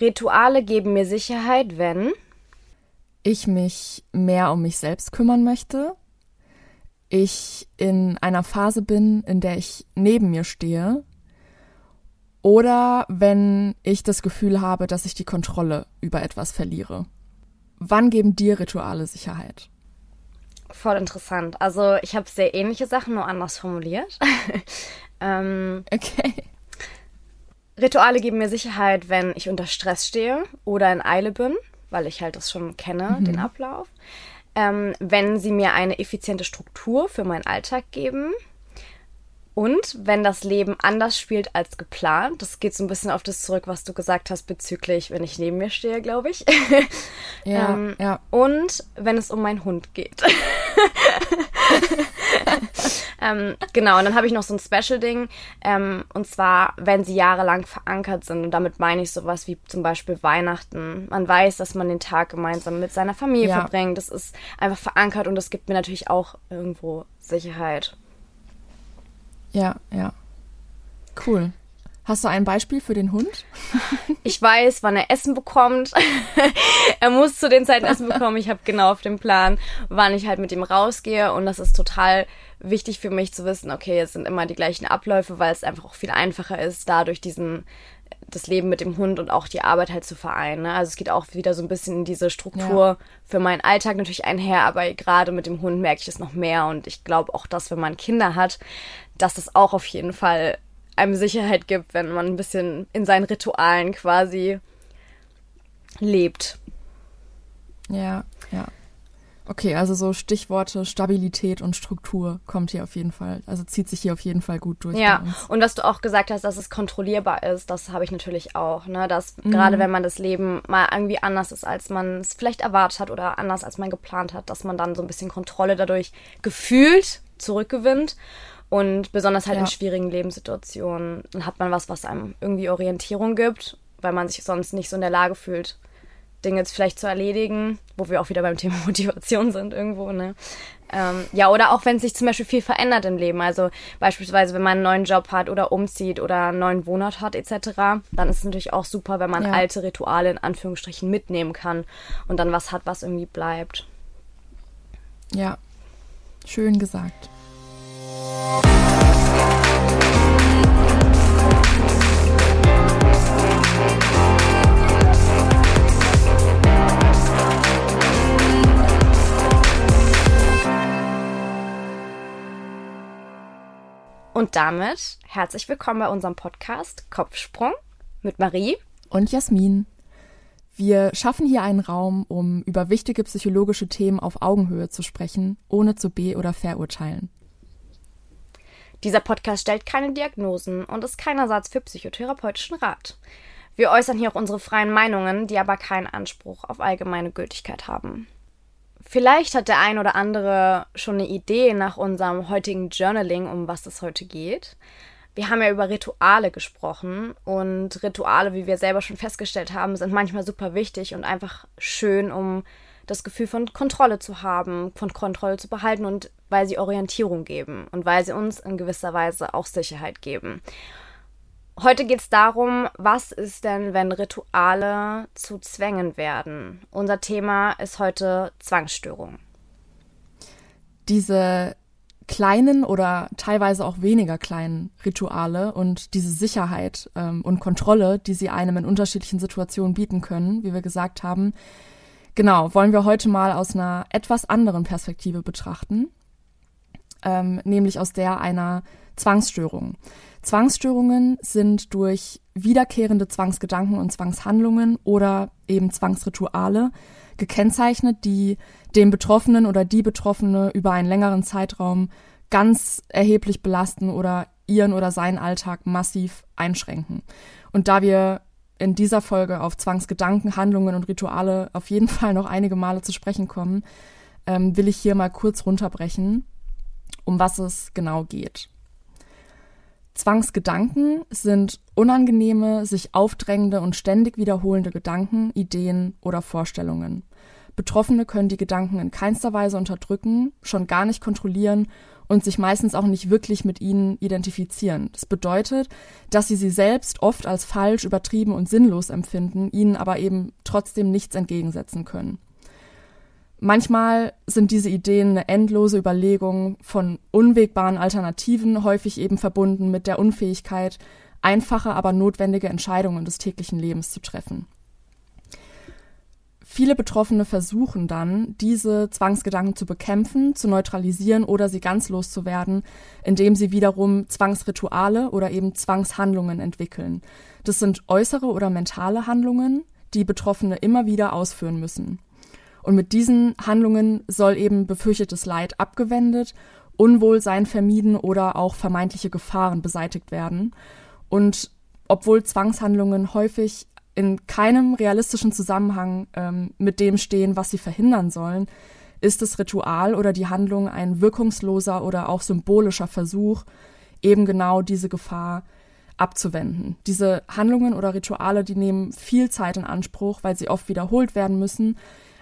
Rituale geben mir Sicherheit, wenn ich mich mehr um mich selbst kümmern möchte, ich in einer Phase bin, in der ich neben mir stehe, oder wenn ich das Gefühl habe, dass ich die Kontrolle über etwas verliere. Wann geben dir Rituale Sicherheit? Voll interessant. Also ich habe sehr ähnliche Sachen, nur anders formuliert. ähm, okay. Rituale geben mir Sicherheit, wenn ich unter Stress stehe oder in Eile bin, weil ich halt das schon kenne, mhm. den Ablauf. Ähm, wenn sie mir eine effiziente Struktur für meinen Alltag geben, und wenn das Leben anders spielt als geplant, das geht so ein bisschen auf das zurück, was du gesagt hast bezüglich, wenn ich neben mir stehe, glaube ich. Ja, ähm, ja. Und wenn es um meinen Hund geht. ähm, genau, und dann habe ich noch so ein Special-Ding. Ähm, und zwar, wenn sie jahrelang verankert sind. Und damit meine ich sowas wie zum Beispiel Weihnachten. Man weiß, dass man den Tag gemeinsam mit seiner Familie ja. verbringt. Das ist einfach verankert und das gibt mir natürlich auch irgendwo Sicherheit. Ja, ja. Cool. Hast du ein Beispiel für den Hund? Ich weiß, wann er Essen bekommt. er muss zu den Zeiten Essen bekommen. Ich habe genau auf dem Plan, wann ich halt mit ihm rausgehe. Und das ist total wichtig für mich zu wissen, okay, es sind immer die gleichen Abläufe, weil es einfach auch viel einfacher ist, dadurch diesen das Leben mit dem Hund und auch die Arbeit halt zu vereinen. Ne? Also es geht auch wieder so ein bisschen in diese Struktur ja. für meinen Alltag natürlich einher, aber gerade mit dem Hund merke ich das noch mehr und ich glaube auch, dass wenn man Kinder hat, dass das auch auf jeden Fall einem Sicherheit gibt, wenn man ein bisschen in seinen Ritualen quasi lebt. Ja, ja. Okay, also so Stichworte Stabilität und Struktur kommt hier auf jeden Fall, also zieht sich hier auf jeden Fall gut durch. Ja, und was du auch gesagt hast, dass es kontrollierbar ist, das habe ich natürlich auch, ne, dass mhm. gerade wenn man das Leben mal irgendwie anders ist, als man es vielleicht erwartet hat oder anders als man geplant hat, dass man dann so ein bisschen Kontrolle dadurch gefühlt zurückgewinnt und besonders halt ja. in schwierigen Lebenssituationen hat man was, was einem irgendwie Orientierung gibt, weil man sich sonst nicht so in der Lage fühlt, Dinge jetzt vielleicht zu erledigen, wo wir auch wieder beim Thema Motivation sind irgendwo, ne? Ähm, ja, oder auch wenn sich zum Beispiel viel verändert im Leben. Also beispielsweise, wenn man einen neuen Job hat oder umzieht oder einen neuen Wohnort hat etc., dann ist es natürlich auch super, wenn man ja. alte Rituale in Anführungsstrichen mitnehmen kann und dann was hat, was irgendwie bleibt. Ja, schön gesagt. Und damit herzlich willkommen bei unserem Podcast Kopfsprung mit Marie und Jasmin. Wir schaffen hier einen Raum, um über wichtige psychologische Themen auf Augenhöhe zu sprechen, ohne zu be- oder verurteilen. Dieser Podcast stellt keine Diagnosen und ist kein Ersatz für psychotherapeutischen Rat. Wir äußern hier auch unsere freien Meinungen, die aber keinen Anspruch auf allgemeine Gültigkeit haben. Vielleicht hat der ein oder andere schon eine Idee nach unserem heutigen Journaling, um was es heute geht. Wir haben ja über Rituale gesprochen und Rituale, wie wir selber schon festgestellt haben, sind manchmal super wichtig und einfach schön, um das Gefühl von Kontrolle zu haben, von Kontrolle zu behalten und weil sie Orientierung geben und weil sie uns in gewisser Weise auch Sicherheit geben. Heute geht es darum, was ist denn, wenn Rituale zu Zwängen werden? Unser Thema ist heute Zwangsstörung. Diese kleinen oder teilweise auch weniger kleinen Rituale und diese Sicherheit ähm, und Kontrolle, die sie einem in unterschiedlichen Situationen bieten können, wie wir gesagt haben, genau, wollen wir heute mal aus einer etwas anderen Perspektive betrachten, ähm, nämlich aus der einer Zwangsstörung. Zwangsstörungen sind durch wiederkehrende Zwangsgedanken und Zwangshandlungen oder eben Zwangsrituale gekennzeichnet, die den Betroffenen oder die Betroffene über einen längeren Zeitraum ganz erheblich belasten oder ihren oder seinen Alltag massiv einschränken. Und da wir in dieser Folge auf Zwangsgedanken, Handlungen und Rituale auf jeden Fall noch einige Male zu sprechen kommen, ähm, will ich hier mal kurz runterbrechen, um was es genau geht. Zwangsgedanken sind unangenehme, sich aufdrängende und ständig wiederholende Gedanken, Ideen oder Vorstellungen. Betroffene können die Gedanken in keinster Weise unterdrücken, schon gar nicht kontrollieren und sich meistens auch nicht wirklich mit ihnen identifizieren. Das bedeutet, dass sie sie selbst oft als falsch, übertrieben und sinnlos empfinden, ihnen aber eben trotzdem nichts entgegensetzen können. Manchmal sind diese Ideen eine endlose Überlegung von unwegbaren Alternativen, häufig eben verbunden mit der Unfähigkeit, einfache, aber notwendige Entscheidungen des täglichen Lebens zu treffen. Viele Betroffene versuchen dann, diese Zwangsgedanken zu bekämpfen, zu neutralisieren oder sie ganz loszuwerden, indem sie wiederum Zwangsrituale oder eben Zwangshandlungen entwickeln. Das sind äußere oder mentale Handlungen, die Betroffene immer wieder ausführen müssen. Und mit diesen Handlungen soll eben befürchtetes Leid abgewendet, Unwohlsein vermieden oder auch vermeintliche Gefahren beseitigt werden. Und obwohl Zwangshandlungen häufig in keinem realistischen Zusammenhang ähm, mit dem stehen, was sie verhindern sollen, ist das Ritual oder die Handlung ein wirkungsloser oder auch symbolischer Versuch, eben genau diese Gefahr abzuwenden. Diese Handlungen oder Rituale, die nehmen viel Zeit in Anspruch, weil sie oft wiederholt werden müssen.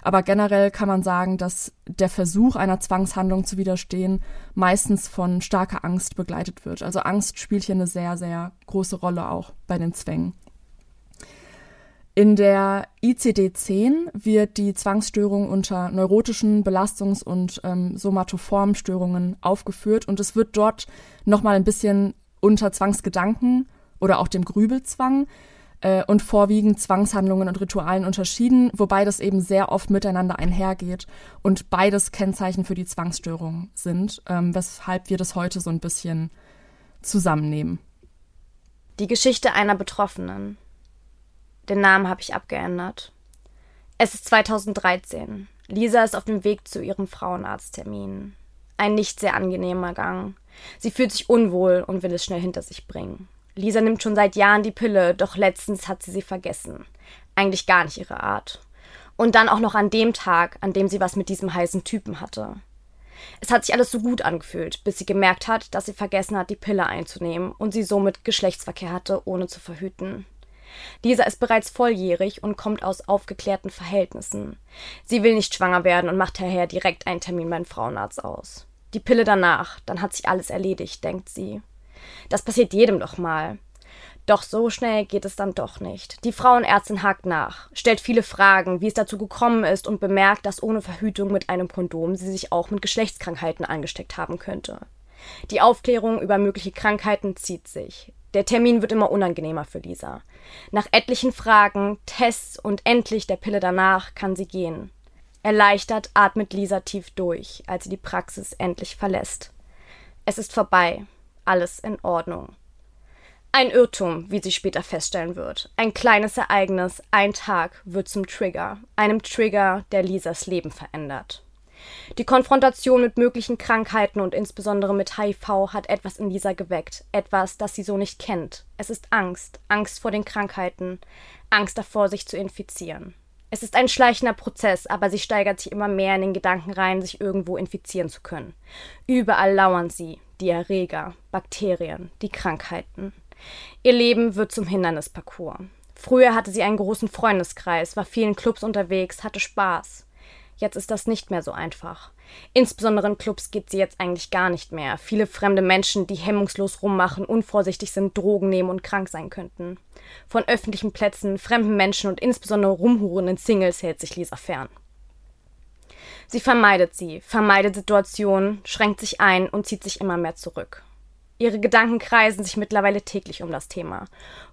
Aber generell kann man sagen, dass der Versuch einer Zwangshandlung zu widerstehen meistens von starker Angst begleitet wird. Also Angst spielt hier eine sehr, sehr große Rolle auch bei den Zwängen. In der ICD-10 wird die Zwangsstörung unter neurotischen Belastungs- und ähm, somatoformen aufgeführt und es wird dort nochmal ein bisschen unter Zwangsgedanken oder auch dem Grübelzwang äh, und vorwiegend Zwangshandlungen und Ritualen unterschieden, wobei das eben sehr oft miteinander einhergeht und beides Kennzeichen für die Zwangsstörung sind, ähm, weshalb wir das heute so ein bisschen zusammennehmen. Die Geschichte einer Betroffenen. Den Namen habe ich abgeändert. Es ist 2013. Lisa ist auf dem Weg zu ihrem Frauenarzttermin. Ein nicht sehr angenehmer Gang. Sie fühlt sich unwohl und will es schnell hinter sich bringen. Lisa nimmt schon seit Jahren die Pille, doch letztens hat sie sie vergessen. Eigentlich gar nicht ihre Art. Und dann auch noch an dem Tag, an dem sie was mit diesem heißen Typen hatte. Es hat sich alles so gut angefühlt, bis sie gemerkt hat, dass sie vergessen hat, die Pille einzunehmen und sie somit Geschlechtsverkehr hatte, ohne zu verhüten. Lisa ist bereits volljährig und kommt aus aufgeklärten Verhältnissen. Sie will nicht schwanger werden und macht daher direkt einen Termin beim Frauenarzt aus. Die Pille danach, dann hat sich alles erledigt, denkt sie. Das passiert jedem doch mal. Doch so schnell geht es dann doch nicht. Die Frauenärztin hakt nach, stellt viele Fragen, wie es dazu gekommen ist und bemerkt, dass ohne Verhütung mit einem Kondom sie sich auch mit Geschlechtskrankheiten angesteckt haben könnte. Die Aufklärung über mögliche Krankheiten zieht sich. Der Termin wird immer unangenehmer für Lisa. Nach etlichen Fragen, Tests und endlich der Pille danach kann sie gehen. Erleichtert atmet Lisa tief durch, als sie die Praxis endlich verlässt. Es ist vorbei. Alles in Ordnung. Ein Irrtum, wie sie später feststellen wird. Ein kleines Ereignis, ein Tag wird zum Trigger, einem Trigger, der Lisas Leben verändert. Die Konfrontation mit möglichen Krankheiten und insbesondere mit HIV hat etwas in Lisa geweckt, etwas, das sie so nicht kennt. Es ist Angst, Angst vor den Krankheiten, Angst davor, sich zu infizieren. Es ist ein schleichender Prozess, aber sie steigert sich immer mehr in den Gedanken rein, sich irgendwo infizieren zu können. Überall lauern sie, die Erreger, Bakterien, die Krankheiten. Ihr Leben wird zum Hindernisparcours. Früher hatte sie einen großen Freundeskreis, war vielen Clubs unterwegs, hatte Spaß. Jetzt ist das nicht mehr so einfach. Insbesondere in Clubs geht sie jetzt eigentlich gar nicht mehr. Viele fremde Menschen, die hemmungslos rummachen, unvorsichtig sind, Drogen nehmen und krank sein könnten. Von öffentlichen Plätzen, fremden Menschen und insbesondere rumhurenden Singles hält sich Lisa fern. Sie vermeidet sie, vermeidet Situationen, schränkt sich ein und zieht sich immer mehr zurück. Ihre Gedanken kreisen sich mittlerweile täglich um das Thema.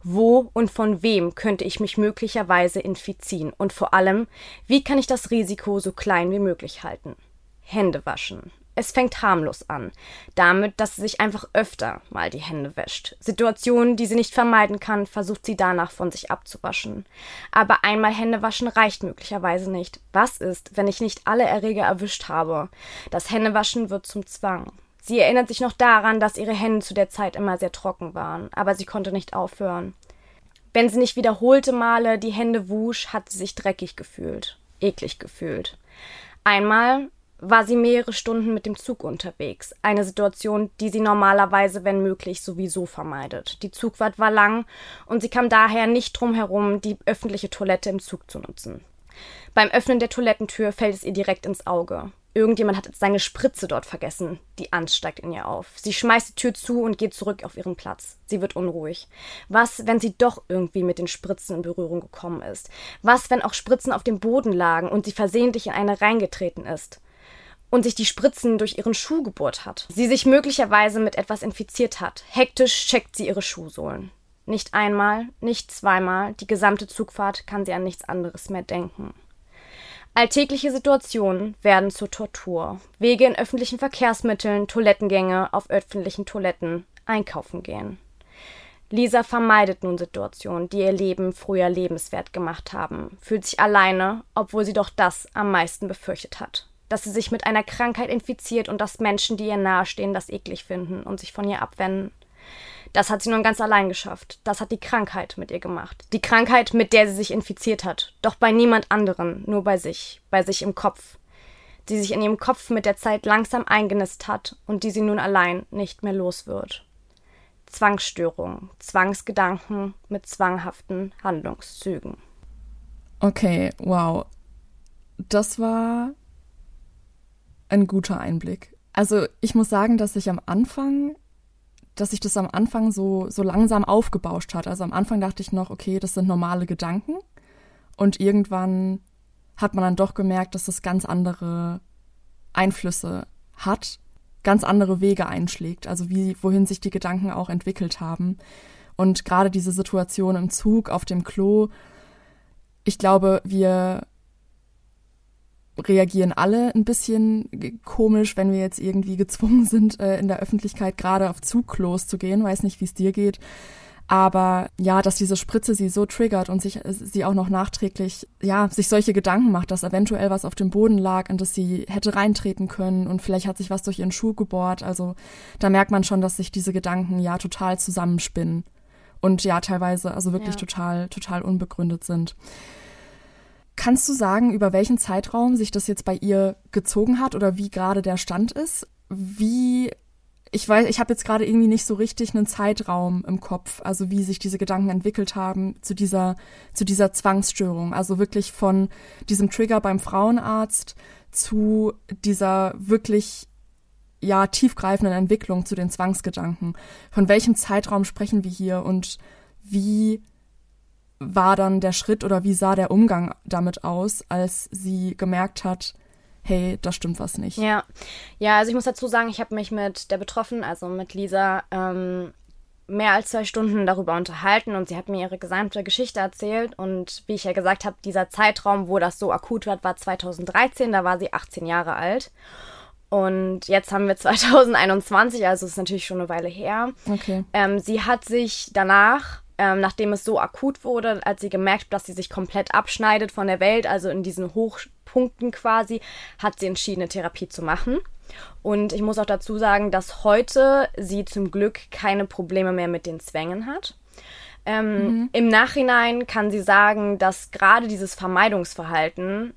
Wo und von wem könnte ich mich möglicherweise infizieren? Und vor allem, wie kann ich das Risiko so klein wie möglich halten? Hände waschen. Es fängt harmlos an, damit, dass sie sich einfach öfter mal die Hände wäscht. Situationen, die sie nicht vermeiden kann, versucht sie danach von sich abzuwaschen. Aber einmal Hände waschen reicht möglicherweise nicht. Was ist, wenn ich nicht alle Erreger erwischt habe? Das Händewaschen wird zum Zwang. Sie erinnert sich noch daran, dass ihre Hände zu der Zeit immer sehr trocken waren, aber sie konnte nicht aufhören. Wenn sie nicht wiederholte Male die Hände wusch, hat sie sich dreckig gefühlt, eklig gefühlt. Einmal war sie mehrere Stunden mit dem Zug unterwegs, eine Situation, die sie normalerweise, wenn möglich, sowieso vermeidet. Die Zugfahrt war lang und sie kam daher nicht drum herum, die öffentliche Toilette im Zug zu nutzen. Beim Öffnen der Toilettentür fällt es ihr direkt ins Auge. Irgendjemand hat seine Spritze dort vergessen. Die Angst steigt in ihr auf. Sie schmeißt die Tür zu und geht zurück auf ihren Platz. Sie wird unruhig. Was, wenn sie doch irgendwie mit den Spritzen in Berührung gekommen ist? Was, wenn auch Spritzen auf dem Boden lagen und sie versehentlich in eine reingetreten ist? Und sich die Spritzen durch ihren Schuh gebohrt hat. Sie sich möglicherweise mit etwas infiziert hat. Hektisch checkt sie ihre Schuhsohlen. Nicht einmal, nicht zweimal, die gesamte Zugfahrt kann sie an nichts anderes mehr denken. Alltägliche Situationen werden zur Tortur. Wege in öffentlichen Verkehrsmitteln, Toilettengänge auf öffentlichen Toiletten, einkaufen gehen. Lisa vermeidet nun Situationen, die ihr Leben früher lebenswert gemacht haben, fühlt sich alleine, obwohl sie doch das am meisten befürchtet hat. Dass sie sich mit einer Krankheit infiziert und dass Menschen, die ihr nahestehen, das eklig finden und sich von ihr abwenden. Das hat sie nun ganz allein geschafft. Das hat die Krankheit mit ihr gemacht. Die Krankheit, mit der sie sich infiziert hat. Doch bei niemand anderen, nur bei sich, bei sich im Kopf. Die sich in ihrem Kopf mit der Zeit langsam eingenistet hat und die sie nun allein nicht mehr los wird. Zwangsstörung, Zwangsgedanken mit zwanghaften Handlungszügen. Okay, wow. Das war ein guter Einblick. Also ich muss sagen, dass ich am Anfang dass sich das am Anfang so, so langsam aufgebauscht hat. Also am Anfang dachte ich noch, okay, das sind normale Gedanken. Und irgendwann hat man dann doch gemerkt, dass das ganz andere Einflüsse hat, ganz andere Wege einschlägt, also wie, wohin sich die Gedanken auch entwickelt haben. Und gerade diese Situation im Zug, auf dem Klo, ich glaube, wir reagieren alle ein bisschen komisch, wenn wir jetzt irgendwie gezwungen sind, äh, in der Öffentlichkeit gerade auf Zugklos zu gehen. Weiß nicht, wie es dir geht. Aber ja, dass diese Spritze sie so triggert und sich äh, sie auch noch nachträglich, ja, sich solche Gedanken macht, dass eventuell was auf dem Boden lag und dass sie hätte reintreten können und vielleicht hat sich was durch ihren Schuh gebohrt. Also da merkt man schon, dass sich diese Gedanken ja total zusammenspinnen und ja teilweise also wirklich ja. total, total unbegründet sind. Kannst du sagen, über welchen Zeitraum sich das jetzt bei ihr gezogen hat oder wie gerade der Stand ist? Wie ich weiß, ich habe jetzt gerade irgendwie nicht so richtig einen Zeitraum im Kopf, also wie sich diese Gedanken entwickelt haben zu dieser zu dieser Zwangsstörung, also wirklich von diesem Trigger beim Frauenarzt zu dieser wirklich ja tiefgreifenden Entwicklung zu den Zwangsgedanken. Von welchem Zeitraum sprechen wir hier und wie war dann der Schritt oder wie sah der Umgang damit aus, als sie gemerkt hat, hey, da stimmt was nicht? Ja, ja, also ich muss dazu sagen, ich habe mich mit der Betroffenen, also mit Lisa, ähm, mehr als zwei Stunden darüber unterhalten und sie hat mir ihre gesamte Geschichte erzählt und wie ich ja gesagt habe, dieser Zeitraum, wo das so akut wird, war 2013, da war sie 18 Jahre alt. Und jetzt haben wir 2021, also ist natürlich schon eine Weile her. Okay. Ähm, sie hat sich danach ähm, nachdem es so akut wurde, als sie gemerkt hat, dass sie sich komplett abschneidet von der Welt, also in diesen Hochpunkten quasi, hat sie entschieden, eine Therapie zu machen. Und ich muss auch dazu sagen, dass heute sie zum Glück keine Probleme mehr mit den Zwängen hat. Ähm, mhm. Im Nachhinein kann sie sagen, dass gerade dieses Vermeidungsverhalten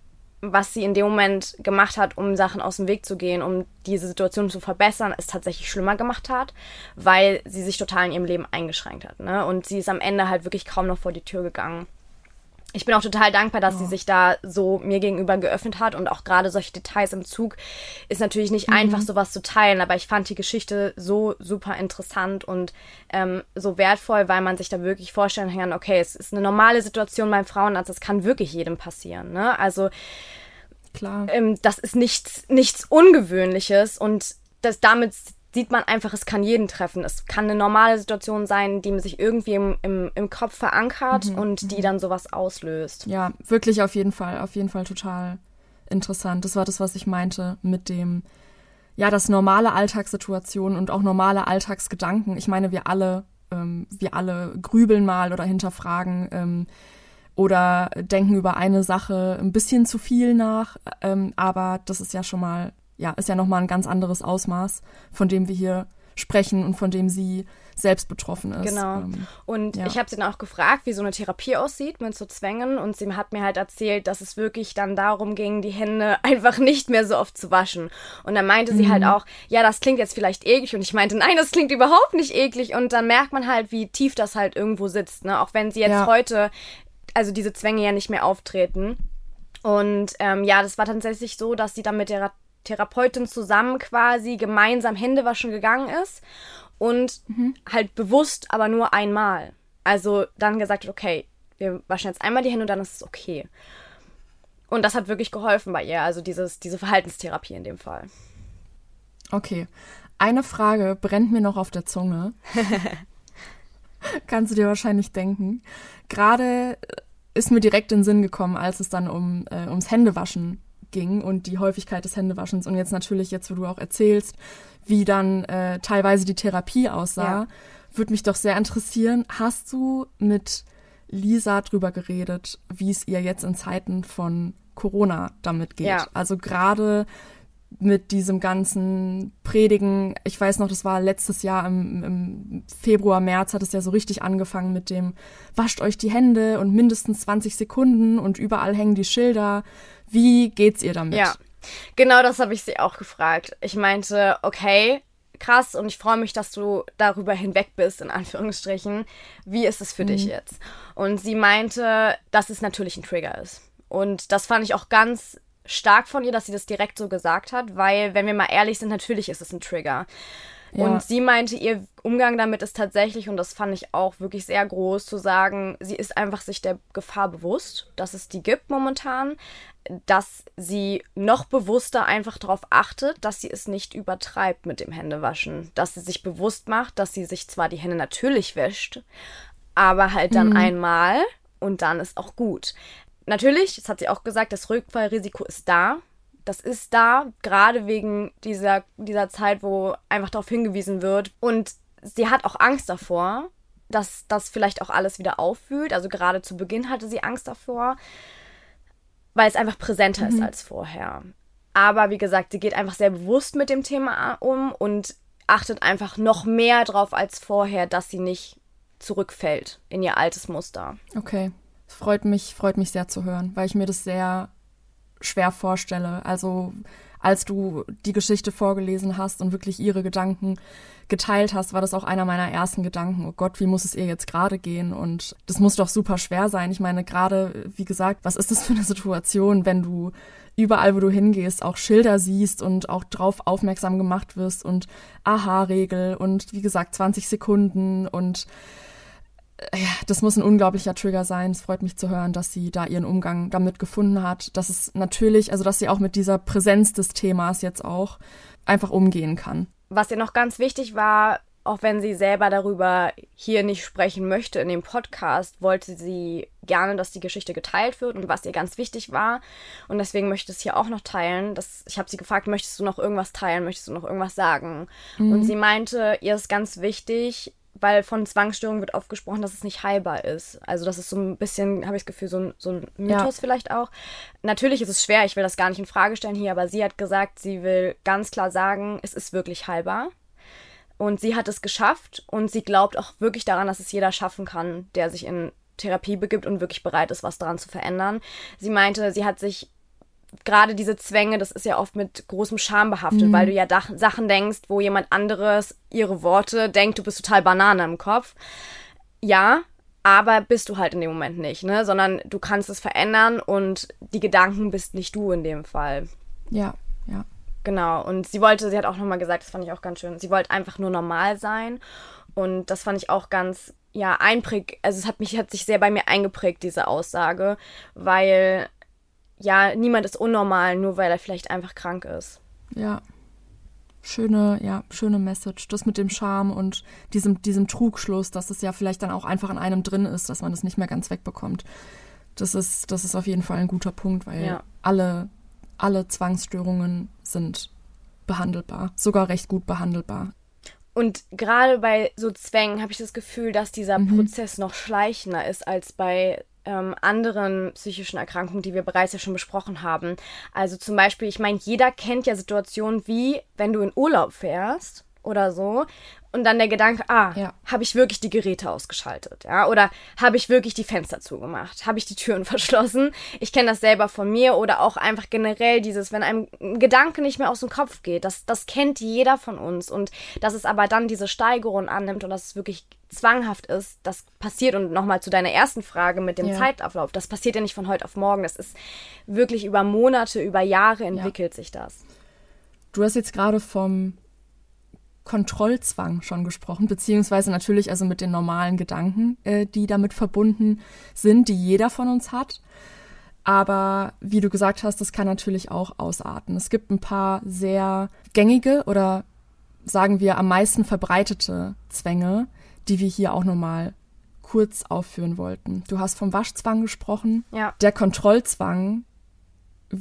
was sie in dem Moment gemacht hat, um Sachen aus dem Weg zu gehen, um diese Situation zu verbessern, es tatsächlich schlimmer gemacht hat, weil sie sich total in ihrem Leben eingeschränkt hat. Ne? Und sie ist am Ende halt wirklich kaum noch vor die Tür gegangen. Ich bin auch total dankbar, dass oh. sie sich da so mir gegenüber geöffnet hat und auch gerade solche Details im Zug ist natürlich nicht mhm. einfach, sowas zu teilen, aber ich fand die Geschichte so super interessant und ähm, so wertvoll, weil man sich da wirklich vorstellen kann, okay, es ist eine normale Situation beim Frauenarzt, das kann wirklich jedem passieren. Ne? Also Klar. Ähm, das ist nichts, nichts Ungewöhnliches und das damit sieht man einfach, es kann jeden treffen. Es kann eine normale Situation sein, die man sich irgendwie im, im, im Kopf verankert mhm, und die mhm. dann sowas auslöst. Ja, wirklich auf jeden Fall, auf jeden Fall total interessant. Das war das, was ich meinte mit dem, ja, das normale Alltagssituation und auch normale Alltagsgedanken. Ich meine, wir alle, ähm, wir alle grübeln mal oder hinterfragen, ähm, oder denken über eine Sache ein bisschen zu viel nach. Ähm, aber das ist ja schon mal, ja, ist ja nochmal ein ganz anderes Ausmaß, von dem wir hier sprechen und von dem sie selbst betroffen ist. Genau. Ähm, und ja. ich habe sie dann auch gefragt, wie so eine Therapie aussieht mit so Zwängen. Und sie hat mir halt erzählt, dass es wirklich dann darum ging, die Hände einfach nicht mehr so oft zu waschen. Und dann meinte mhm. sie halt mhm. auch, ja, das klingt jetzt vielleicht eklig. Und ich meinte, nein, das klingt überhaupt nicht eklig. Und dann merkt man halt, wie tief das halt irgendwo sitzt. Ne? Auch wenn sie jetzt ja. heute also diese Zwänge ja nicht mehr auftreten. Und ähm, ja, das war tatsächlich so, dass sie dann mit der Therapeutin zusammen quasi gemeinsam Hände waschen gegangen ist und mhm. halt bewusst, aber nur einmal. Also dann gesagt hat, okay, wir waschen jetzt einmal die Hände und dann ist es okay. Und das hat wirklich geholfen bei ihr, also dieses, diese Verhaltenstherapie in dem Fall. Okay. Eine Frage brennt mir noch auf der Zunge. Kannst du dir wahrscheinlich denken. Gerade ist mir direkt in den Sinn gekommen, als es dann um, äh, ums Händewaschen ging und die Häufigkeit des Händewaschens. Und jetzt natürlich, jetzt wo du auch erzählst, wie dann äh, teilweise die Therapie aussah, ja. würde mich doch sehr interessieren. Hast du mit Lisa drüber geredet, wie es ihr jetzt in Zeiten von Corona damit geht? Ja. Also gerade mit diesem ganzen Predigen. Ich weiß noch, das war letztes Jahr im, im, Februar, März hat es ja so richtig angefangen mit dem wascht euch die Hände und mindestens 20 Sekunden und überall hängen die Schilder. Wie geht's ihr damit? Ja, genau das habe ich sie auch gefragt. Ich meinte, okay, krass und ich freue mich, dass du darüber hinweg bist, in Anführungsstrichen. Wie ist es für mhm. dich jetzt? Und sie meinte, dass es natürlich ein Trigger ist. Und das fand ich auch ganz stark von ihr, dass sie das direkt so gesagt hat, weil, wenn wir mal ehrlich sind, natürlich ist es ein Trigger. Ja. Und sie meinte, ihr Umgang damit ist tatsächlich, und das fand ich auch wirklich sehr groß, zu sagen, sie ist einfach sich der Gefahr bewusst, dass es die gibt momentan, dass sie noch bewusster einfach darauf achtet, dass sie es nicht übertreibt mit dem Händewaschen, dass sie sich bewusst macht, dass sie sich zwar die Hände natürlich wäscht, aber halt dann mhm. einmal und dann ist auch gut natürlich, das hat sie auch gesagt, das Rückfallrisiko ist da. Das ist da, gerade wegen dieser, dieser Zeit, wo einfach darauf hingewiesen wird. Und sie hat auch Angst davor, dass das vielleicht auch alles wieder auffühlt. Also gerade zu Beginn hatte sie Angst davor, weil es einfach präsenter mhm. ist als vorher. Aber wie gesagt, sie geht einfach sehr bewusst mit dem Thema um und achtet einfach noch mehr drauf als vorher, dass sie nicht zurückfällt in ihr altes Muster. Okay freut mich, freut mich sehr zu hören, weil ich mir das sehr schwer vorstelle. Also als du die Geschichte vorgelesen hast und wirklich ihre Gedanken geteilt hast, war das auch einer meiner ersten Gedanken. Oh Gott, wie muss es ihr jetzt gerade gehen? Und das muss doch super schwer sein. Ich meine, gerade, wie gesagt, was ist das für eine Situation, wenn du überall, wo du hingehst, auch Schilder siehst und auch drauf aufmerksam gemacht wirst und Aha-Regel und wie gesagt 20 Sekunden und ja, das muss ein unglaublicher Trigger sein. Es freut mich zu hören, dass sie da ihren Umgang damit gefunden hat. Dass es natürlich, also dass sie auch mit dieser Präsenz des Themas jetzt auch einfach umgehen kann. Was ihr noch ganz wichtig war, auch wenn sie selber darüber hier nicht sprechen möchte in dem Podcast, wollte sie gerne, dass die Geschichte geteilt wird und was ihr ganz wichtig war. Und deswegen möchte ich es hier auch noch teilen. Das, ich habe sie gefragt, möchtest du noch irgendwas teilen? Möchtest du noch irgendwas sagen? Mhm. Und sie meinte, ihr ist ganz wichtig, weil von Zwangsstörungen wird oft gesprochen, dass es nicht heilbar ist. Also das ist so ein bisschen, habe ich das Gefühl, so ein, so ein Mythos ja. vielleicht auch. Natürlich ist es schwer, ich will das gar nicht in Frage stellen hier, aber sie hat gesagt, sie will ganz klar sagen, es ist wirklich heilbar. Und sie hat es geschafft und sie glaubt auch wirklich daran, dass es jeder schaffen kann, der sich in Therapie begibt und wirklich bereit ist, was daran zu verändern. Sie meinte, sie hat sich gerade diese Zwänge, das ist ja oft mit großem Scham behaftet, mhm. weil du ja Sachen denkst, wo jemand anderes ihre Worte denkt, du bist total Banane im Kopf. Ja, aber bist du halt in dem Moment nicht, ne? Sondern du kannst es verändern und die Gedanken bist nicht du in dem Fall. Ja, ja. Genau. Und sie wollte, sie hat auch nochmal gesagt, das fand ich auch ganz schön, sie wollte einfach nur normal sein. Und das fand ich auch ganz, ja, einpräg, also es hat mich, hat sich sehr bei mir eingeprägt, diese Aussage, weil ja, niemand ist unnormal, nur weil er vielleicht einfach krank ist. Ja. Schöne, ja, schöne Message. Das mit dem Charme und diesem, diesem Trugschluss, dass es ja vielleicht dann auch einfach an einem drin ist, dass man es das nicht mehr ganz wegbekommt. Das ist, das ist auf jeden Fall ein guter Punkt, weil ja. alle, alle Zwangsstörungen sind behandelbar, sogar recht gut behandelbar. Und gerade bei so Zwängen habe ich das Gefühl, dass dieser mhm. Prozess noch schleichender ist als bei ähm, anderen psychischen Erkrankungen, die wir bereits ja schon besprochen haben. Also zum Beispiel, ich meine, jeder kennt ja Situationen wie, wenn du in Urlaub fährst oder so. Und dann der Gedanke, ah, Ja. habe ich wirklich die Geräte ausgeschaltet? Ja, oder habe ich wirklich die Fenster zugemacht? Habe ich die Türen verschlossen? Ich kenne das selber von mir oder auch einfach generell dieses, wenn einem ein Gedanke nicht mehr aus dem Kopf geht. Das, das kennt jeder von uns. Und dass es aber dann diese Steigerung annimmt und dass es wirklich zwanghaft ist, das passiert. Und nochmal zu deiner ersten Frage mit dem Ja. Zeitablauf. Das passiert ja nicht von heute auf morgen. Das ist wirklich über Monate, über Jahre entwickelt sich das. Du hast jetzt gerade vom Kontrollzwang schon gesprochen, beziehungsweise natürlich also mit den normalen Gedanken, äh, die damit verbunden sind, die jeder von uns hat. Aber wie du gesagt hast, das kann natürlich auch ausarten. Es gibt ein paar sehr gängige oder sagen wir am meisten verbreitete Zwänge, die wir hier auch nochmal kurz aufführen wollten. Du hast vom Waschzwang gesprochen. Ja. Der Kontrollzwang,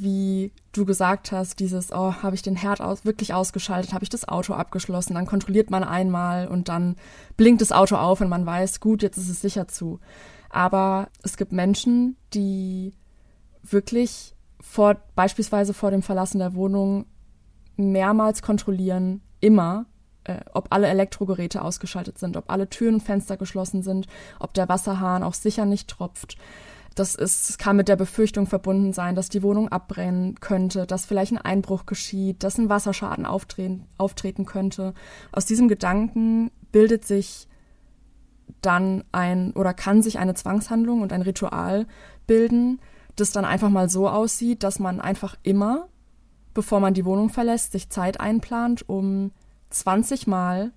wie du gesagt hast, dieses, oh, habe ich den Herd aus, wirklich ausgeschaltet, habe ich das Auto abgeschlossen, dann kontrolliert man einmal und dann blinkt das Auto auf und man weiß, gut, jetzt ist es sicher zu. Aber es gibt Menschen, die wirklich vor, beispielsweise vor dem Verlassen der Wohnung mehrmals kontrollieren, immer, äh, ob alle Elektrogeräte ausgeschaltet sind, ob alle Türen und Fenster geschlossen sind, ob der Wasserhahn auch sicher nicht tropft. Das ist, es kann mit der Befürchtung verbunden sein, dass die Wohnung abbrennen könnte, dass vielleicht ein Einbruch geschieht, dass ein Wasserschaden auftreten, auftreten könnte. Aus diesem Gedanken bildet sich dann ein oder kann sich eine Zwangshandlung und ein Ritual bilden, das dann einfach mal so aussieht, dass man einfach immer, bevor man die Wohnung verlässt, sich Zeit einplant, um 20 Mal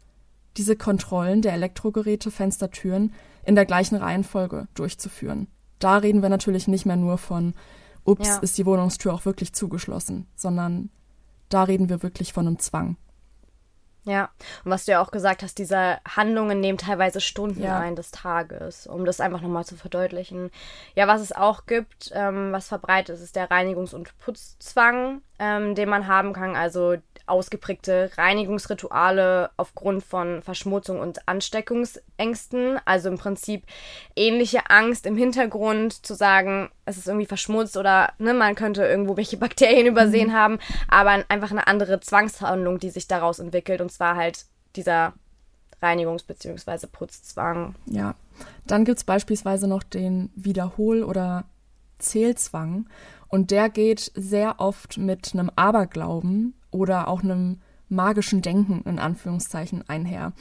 diese Kontrollen der Elektrogeräte, Fenster, Türen in der gleichen Reihenfolge durchzuführen. Da reden wir natürlich nicht mehr nur von, ups, Ja. ist die Wohnungstür auch wirklich zugeschlossen, sondern da reden wir wirklich von einem Zwang. Ja, und was du ja auch gesagt hast, diese Handlungen nehmen teilweise Stunden Ja. ein des Tages, um das einfach nochmal zu verdeutlichen. Ja, was es auch gibt, ähm, was verbreitet ist, ist der Reinigungs- und Putzzwang, ähm, den man haben kann. Also ausgeprägte Reinigungsrituale aufgrund von Verschmutzung und Ansteckungsängsten. Also im Prinzip ähnliche Angst im Hintergrund zu sagen, es ist irgendwie verschmutzt oder ne, man könnte irgendwo welche Bakterien übersehen haben, aber einfach eine andere Zwangshandlung, die sich daraus entwickelt. Und zwar halt dieser Reinigungs- bzw. Putzzwang. Ja, dann gibt's beispielsweise noch den Wiederhol- oder Zählzwang. Und der geht sehr oft mit einem Aberglauben oder auch einem magischen Denken in Anführungszeichen einher.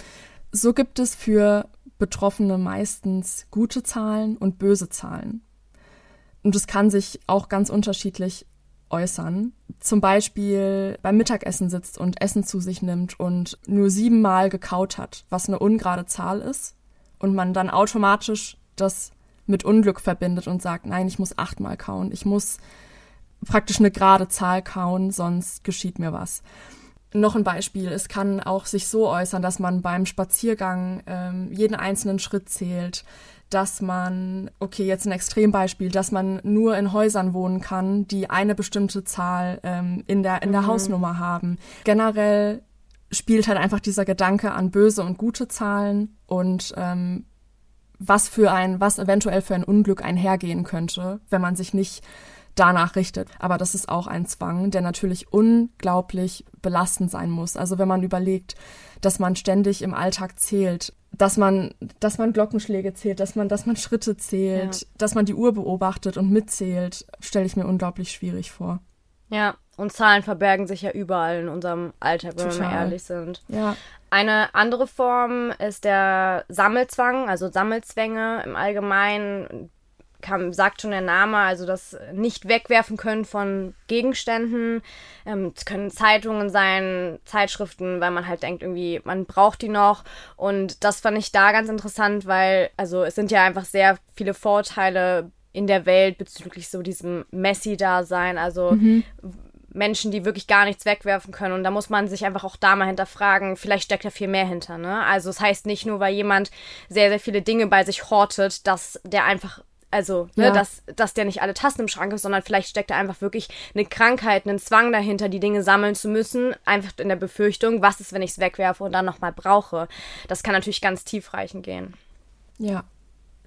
So gibt es für Betroffene meistens gute Zahlen und böse Zahlen. Und es kann sich auch ganz unterschiedlich äußern. Zum Beispiel beim Mittagessen sitzt und Essen zu sich nimmt und nur siebenmal gekaut hat, was eine ungerade Zahl ist. Und man dann automatisch das mit Unglück verbindet und sagt, nein, ich muss achtmal kauen. Ich muss praktisch eine gerade Zahl kauen, sonst geschieht mir was. Noch ein Beispiel, es kann auch sich so äußern, dass man beim Spaziergang ähm, jeden einzelnen Schritt zählt, dass man, okay, jetzt ein Extrembeispiel, dass man nur in Häusern wohnen kann, die eine bestimmte Zahl ähm, in der, in der Hausnummer haben. Generell spielt halt einfach dieser Gedanke an böse und gute Zahlen und ähm, was für ein, was eventuell für ein Unglück einhergehen könnte, wenn man sich nicht danach richtet. Aber das ist auch ein Zwang, der natürlich unglaublich belastend sein muss. Also wenn man überlegt, dass man ständig im Alltag zählt, dass man, dass man Glockenschläge zählt, dass man, dass man Schritte zählt, Ja. dass man die Uhr beobachtet und mitzählt, stelle ich mir unglaublich schwierig vor. Ja, und Zahlen verbergen sich ja überall in unserem Alltag, wenn wir mal Total. ehrlich sind. Ja, Eine andere Form ist der Sammelzwang, also Sammelzwänge im Allgemeinen. Kam, sagt schon der Name, also das nicht wegwerfen können von Gegenständen. Ähm, Es können Zeitungen sein, Zeitschriften, weil man halt denkt, irgendwie, man braucht die noch. Und das fand ich da ganz interessant, weil, also es sind ja einfach sehr viele Vorteile in der Welt bezüglich so diesem Messi-Dasein. Also Menschen, die wirklich gar nichts wegwerfen können. Und da muss man sich einfach auch da mal hinterfragen, vielleicht steckt da viel mehr hinter. Ne? Also es heißt nicht nur, weil jemand sehr, sehr viele Dinge bei sich hortet, dass der einfach, also, ne, Ja. dass, dass der nicht alle Tassen im Schrank ist, sondern vielleicht steckt da einfach wirklich eine Krankheit, einen Zwang dahinter, die Dinge sammeln zu müssen, einfach in der Befürchtung, was ist, wenn ich es wegwerfe und dann nochmal brauche. Das kann natürlich ganz tiefreichend gehen. Ja.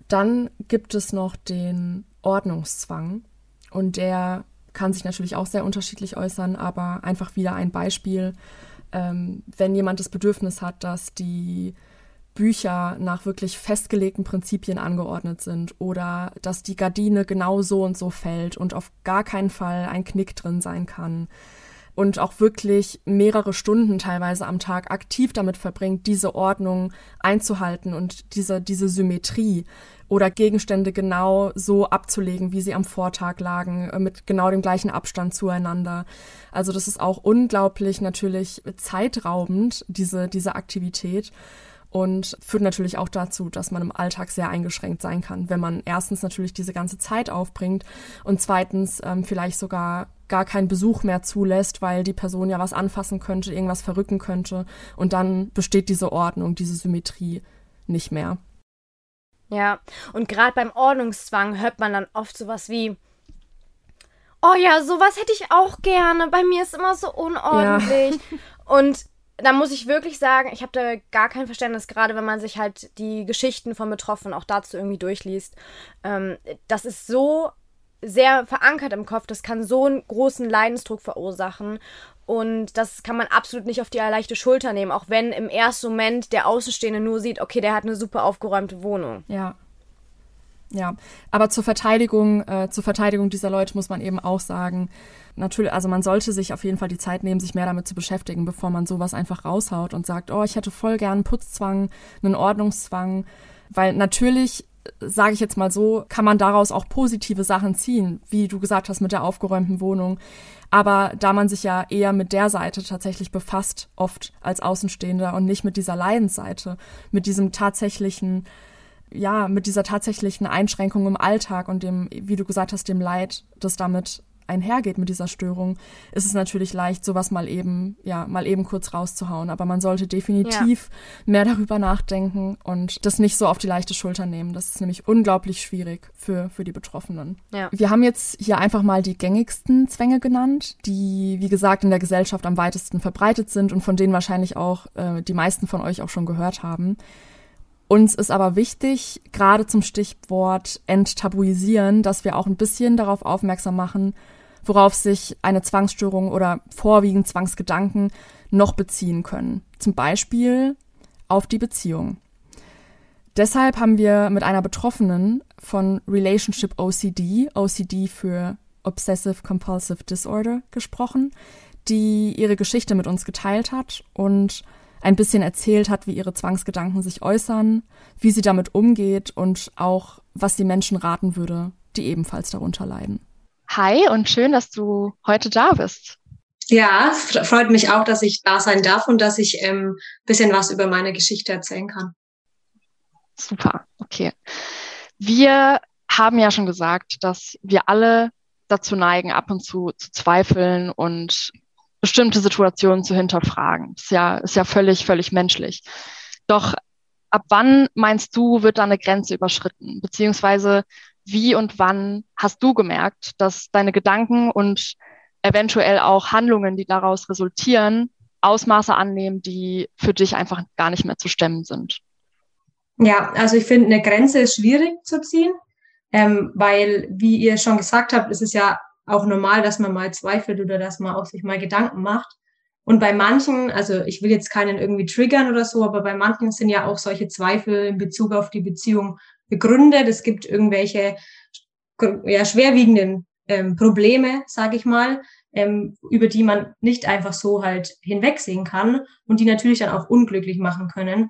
Dann gibt es noch den Ordnungszwang und der kann sich natürlich auch sehr unterschiedlich äußern, aber einfach wieder ein Beispiel. ähm, wenn jemand das Bedürfnis hat, dass die Bücher nach wirklich festgelegten Prinzipien angeordnet sind oder dass die Gardine genau so und so fällt und auf gar keinen Fall ein Knick drin sein kann und auch wirklich mehrere Stunden teilweise am Tag aktiv damit verbringt, diese Ordnung einzuhalten und diese, diese Symmetrie oder Gegenstände genau so abzulegen, wie sie am Vortag lagen, äh, mit genau dem gleichen Abstand zueinander. Also das ist auch unglaublich natürlich zeitraubend, diese, diese Aktivität und führt natürlich auch dazu, dass man im Alltag sehr eingeschränkt sein kann, wenn man erstens natürlich diese ganze Zeit aufbringt und zweitens ähm, vielleicht sogar gar keinen Besuch mehr zulässt, weil die Person ja was anfassen könnte, irgendwas verrücken könnte und dann besteht diese Ordnung, diese Symmetrie nicht mehr. Ja, und gerade beim Ordnungszwang hört man dann oft sowas wie, oh ja, sowas hätte ich auch gerne, bei mir ist immer so unordentlich. Ja. Und da muss ich wirklich sagen, ich habe da gar kein Verständnis, gerade wenn man sich halt die Geschichten von Betroffenen auch dazu irgendwie durchliest. Ähm, das ist so sehr verankert im Kopf, das kann so einen großen Leidensdruck verursachen. Und das kann man absolut nicht auf die leichte Schulter nehmen, auch wenn im ersten Moment der Außenstehende nur sieht, okay, der hat eine super aufgeräumte Wohnung. Ja. Ja, aber zur Verteidigung, äh, zur Verteidigung dieser Leute muss man eben auch sagen, natürlich, also man sollte sich auf jeden Fall die Zeit nehmen, sich mehr damit zu beschäftigen, bevor man sowas einfach raushaut und sagt, oh, ich hätte voll gern einen Putzzwang, einen Ordnungszwang, weil natürlich sage ich jetzt mal so, kann man daraus auch positive Sachen ziehen, wie du gesagt hast mit der aufgeräumten Wohnung. Aber da man sich ja eher mit der Seite tatsächlich befasst, oft als Außenstehender und nicht mit dieser Leidensseite, mit diesem tatsächlichen, ja, mit dieser tatsächlichen Einschränkung im Alltag und dem, wie du gesagt hast, dem Leid, das damit einhergeht mit dieser Störung, ist es natürlich leicht, sowas mal eben, ja, mal eben kurz rauszuhauen. Aber man sollte definitiv ja. mehr darüber nachdenken und das nicht so auf die leichte Schulter nehmen. Das ist nämlich unglaublich schwierig für, für die Betroffenen. Ja. Wir haben jetzt hier einfach mal die gängigsten Zwänge genannt, die, wie gesagt, in der Gesellschaft am weitesten verbreitet sind und von denen wahrscheinlich auch äh, die meisten von euch auch schon gehört haben. Uns ist aber wichtig, gerade zum Stichwort enttabuisieren, dass wir auch ein bisschen darauf aufmerksam machen, worauf sich eine Zwangsstörung oder vorwiegend Zwangsgedanken noch beziehen können. Zum Beispiel auf die Beziehung. Deshalb haben wir mit einer Betroffenen von Relationship OCD, OCD für Obsessive Compulsive Disorder, gesprochen, die ihre Geschichte mit uns geteilt hat und ein bisschen erzählt hat, wie ihre Zwangsgedanken sich äußern, wie sie damit umgeht und auch, was sie Menschen raten würde, die ebenfalls darunter leiden. Hi und schön, dass du heute da bist. Ja, freut mich auch, dass ich da sein darf und dass ich ähm, bisschen was über meine Geschichte erzählen kann. Super, okay. Wir haben ja schon gesagt, dass wir alle dazu neigen, ab und zu zu zweifeln und bestimmte Situationen zu hinterfragen. Ist ja, ist ja völlig, völlig menschlich. Doch ab wann meinst du, wird da eine Grenze überschritten? Beziehungsweise wie und wann hast du gemerkt, dass deine Gedanken und eventuell auch Handlungen, die daraus resultieren, Ausmaße annehmen, die für dich einfach gar nicht mehr zu stemmen sind? Ja, also ich finde, eine Grenze ist schwierig zu ziehen, ähm, weil, wie ihr schon gesagt habt, ist es ja auch normal, dass man mal zweifelt oder dass man auch sich mal Gedanken macht. Und bei manchen, also ich will jetzt keinen irgendwie triggern oder so, aber bei manchen sind ja auch solche Zweifel in Bezug auf die Beziehung begründet. Es gibt irgendwelche ja, schwerwiegenden ähm, Probleme, sage ich mal, ähm, über die man nicht einfach so halt hinwegsehen kann und die natürlich dann auch unglücklich machen können.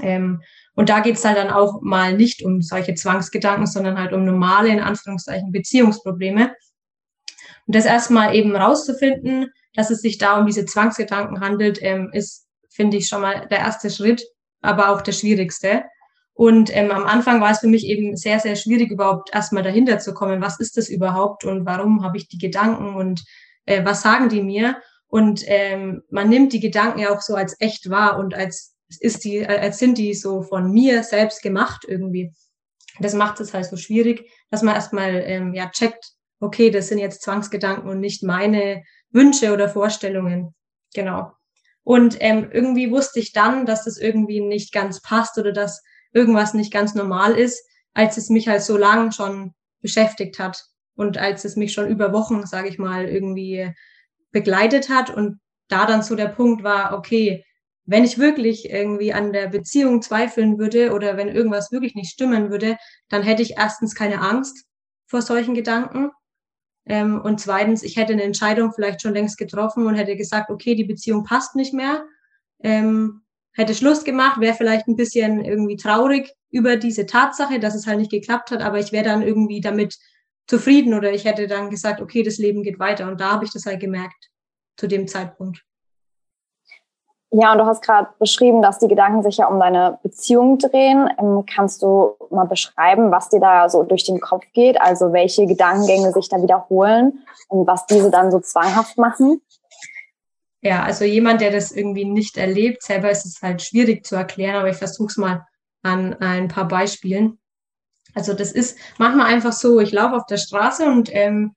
Ähm, und da geht's halt dann auch mal nicht um solche Zwangsgedanken, sondern halt um normale, in Anführungszeichen, Beziehungsprobleme. Und das erstmal eben rauszufinden, dass es sich da um diese Zwangsgedanken handelt, ähm, ist, finde ich, schon mal der erste Schritt, aber auch der schwierigste. Und ähm, am Anfang war es für mich eben sehr, sehr schwierig, überhaupt erstmal dahinter zu kommen. Was ist das überhaupt und warum habe ich die Gedanken und äh, was sagen die mir? Und ähm, man nimmt die Gedanken ja auch so als echt wahr und als ist die, als sind die so von mir selbst gemacht irgendwie. Das macht es halt so schwierig, dass man erstmal ähm, ja checkt, okay, das sind jetzt Zwangsgedanken und nicht meine Wünsche oder Vorstellungen. Genau. Und ähm, irgendwie wusste ich dann, dass das irgendwie nicht ganz passt oder dass irgendwas nicht ganz normal ist, als es mich halt so lang schon beschäftigt hat und als es mich schon über Wochen, sage ich mal, irgendwie begleitet hat. Und da dann so der Punkt war, okay, wenn ich wirklich irgendwie an der Beziehung zweifeln würde oder wenn irgendwas wirklich nicht stimmen würde, dann hätte ich erstens keine Angst vor solchen Gedanken. Ähm, und zweitens, ich hätte eine Entscheidung vielleicht schon längst getroffen und hätte gesagt, okay, die Beziehung passt nicht mehr. Ähm, hätte Schluss gemacht, wäre vielleicht ein bisschen irgendwie traurig über diese Tatsache, dass es halt nicht geklappt hat, aber ich wäre dann irgendwie damit zufrieden oder ich hätte dann gesagt, okay, das Leben geht weiter. Und da habe ich das halt gemerkt zu dem Zeitpunkt. Ja, und du hast gerade beschrieben, dass die Gedanken sich ja um deine Beziehung drehen. Ähm, kannst du mal beschreiben, was dir da so durch den Kopf geht? Also welche Gedankengänge sich da wiederholen und was diese dann so zwanghaft machen? Ja, also jemand, der das irgendwie nicht erlebt, selber ist es halt schwierig zu erklären, aber ich versuche es mal an ein paar Beispielen. Also das ist manchmal einfach so, ich laufe auf der Straße und ähm,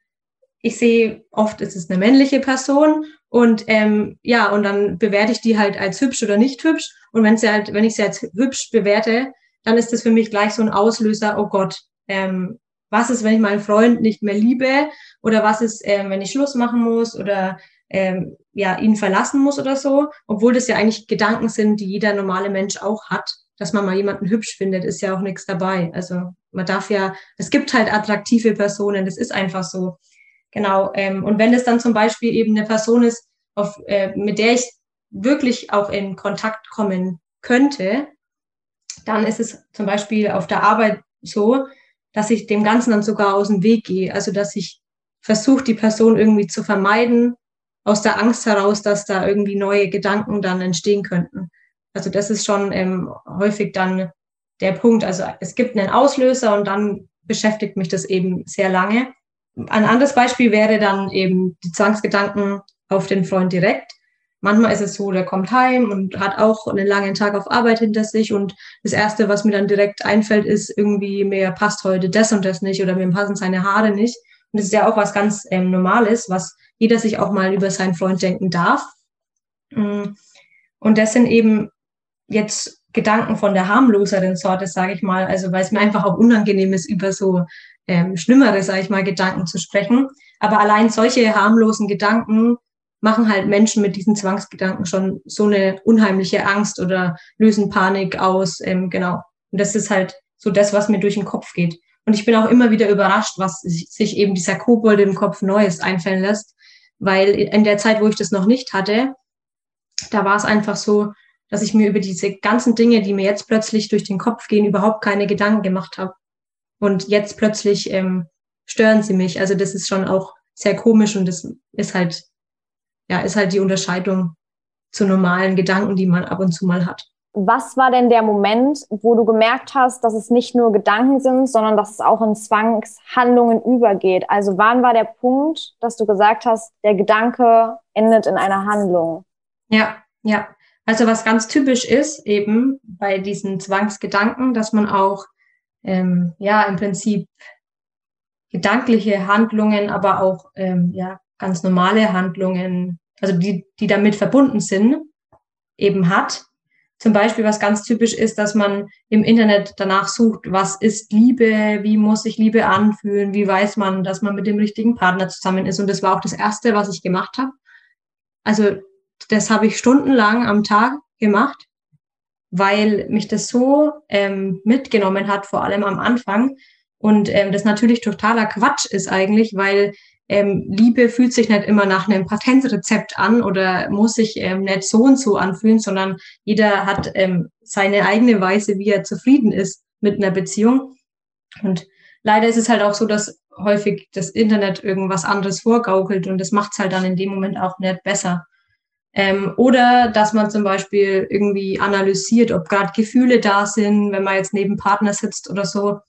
ich sehe, oft ist es eine männliche Person und ähm, ja, und dann bewerte ich die halt als hübsch oder nicht hübsch. Und wenn sie halt, wenn ich sie als hübsch bewerte, dann ist das für mich gleich so ein Auslöser, oh Gott, ähm, was ist, wenn ich meinen Freund nicht mehr liebe? Oder was ist, ähm, wenn ich Schluss machen muss oder ähm, ja, ihn verlassen muss oder so? Obwohl das ja eigentlich Gedanken sind, die jeder normale Mensch auch hat. Dass man mal jemanden hübsch findet, ist ja auch nichts dabei. Also man darf ja, es gibt halt attraktive Personen, das ist einfach so. Genau. Ähm, und wenn es dann zum Beispiel eben eine Person ist, auf, äh, mit der ich wirklich auch in Kontakt kommen könnte, dann ist es zum Beispiel auf der Arbeit so, dass ich dem Ganzen dann sogar aus dem Weg gehe. Also dass ich versuche, die Person irgendwie zu vermeiden, aus der Angst heraus, dass da irgendwie neue Gedanken dann entstehen könnten. Also das ist schon ähm, häufig dann der Punkt. Also es gibt einen Auslöser und dann beschäftigt mich das eben sehr lange. Ein anderes Beispiel wäre dann eben die Zwangsgedanken auf den Freund direkt. Manchmal ist es so, der kommt heim und hat auch einen langen Tag auf Arbeit hinter sich und das Erste, was mir dann direkt einfällt, ist irgendwie, mir passt heute das und das nicht oder mir passen seine Haare nicht. Und das ist ja auch was ganz ähm, Normales, was jeder sich auch mal über seinen Freund denken darf. Mm. Und das sind eben jetzt Gedanken von der harmloseren Sorte, sage ich mal, also weil es mir einfach auch unangenehm ist, über so ähm, schlimmere, sage ich mal, Gedanken zu sprechen. Aber allein solche harmlosen Gedanken machen halt Menschen mit diesen Zwangsgedanken schon so eine unheimliche Angst oder lösen Panik aus. Ähm, genau. Und das ist halt so das, was mir durch den Kopf geht. Und ich bin auch immer wieder überrascht, was sich eben dieser Kobold im Kopf Neues einfallen lässt. Weil in der Zeit, wo ich das noch nicht hatte, da war es einfach so, dass ich mir über diese ganzen Dinge, die mir jetzt plötzlich durch den Kopf gehen, überhaupt keine Gedanken gemacht habe. Und jetzt plötzlich ähm, stören sie mich. Also das ist schon auch sehr komisch und das ist halt, ja, ist halt die Unterscheidung zu normalen Gedanken, die man ab und zu mal hat. Was war denn der Moment, wo du gemerkt hast, dass es nicht nur Gedanken sind, sondern dass es auch in Zwangshandlungen übergeht? Also wann war der Punkt, dass du gesagt hast, der Gedanke endet in einer Handlung? Ja, ja. Also was ganz typisch ist eben bei diesen Zwangsgedanken, dass man auch ähm, ja im Prinzip gedankliche Handlungen, aber auch ähm, ja ganz normale Handlungen, also die, die damit verbunden sind, eben hat. Zum Beispiel, was ganz typisch ist, dass man im Internet danach sucht, was ist Liebe, wie muss sich Liebe anfühlen, wie weiß man, dass man mit dem richtigen Partner zusammen ist. Und das war auch das Erste, was ich gemacht habe. Also das habe ich stundenlang am Tag gemacht weil mich das so ähm, mitgenommen hat, vor allem am Anfang. Und ähm, das natürlich totaler Quatsch ist eigentlich, weil ähm, Liebe fühlt sich nicht immer nach einem Patentrezept an oder muss sich ähm, nicht so und so anfühlen, sondern jeder hat ähm, seine eigene Weise, wie er zufrieden ist mit einer Beziehung. Und leider ist es halt auch so, dass häufig das Internet irgendwas anderes vorgaukelt und das macht es halt dann in dem Moment auch nicht besser. Ähm, oder dass man zum Beispiel irgendwie analysiert, ob gerade Gefühle da sind, wenn man jetzt neben Partner sitzt oder so.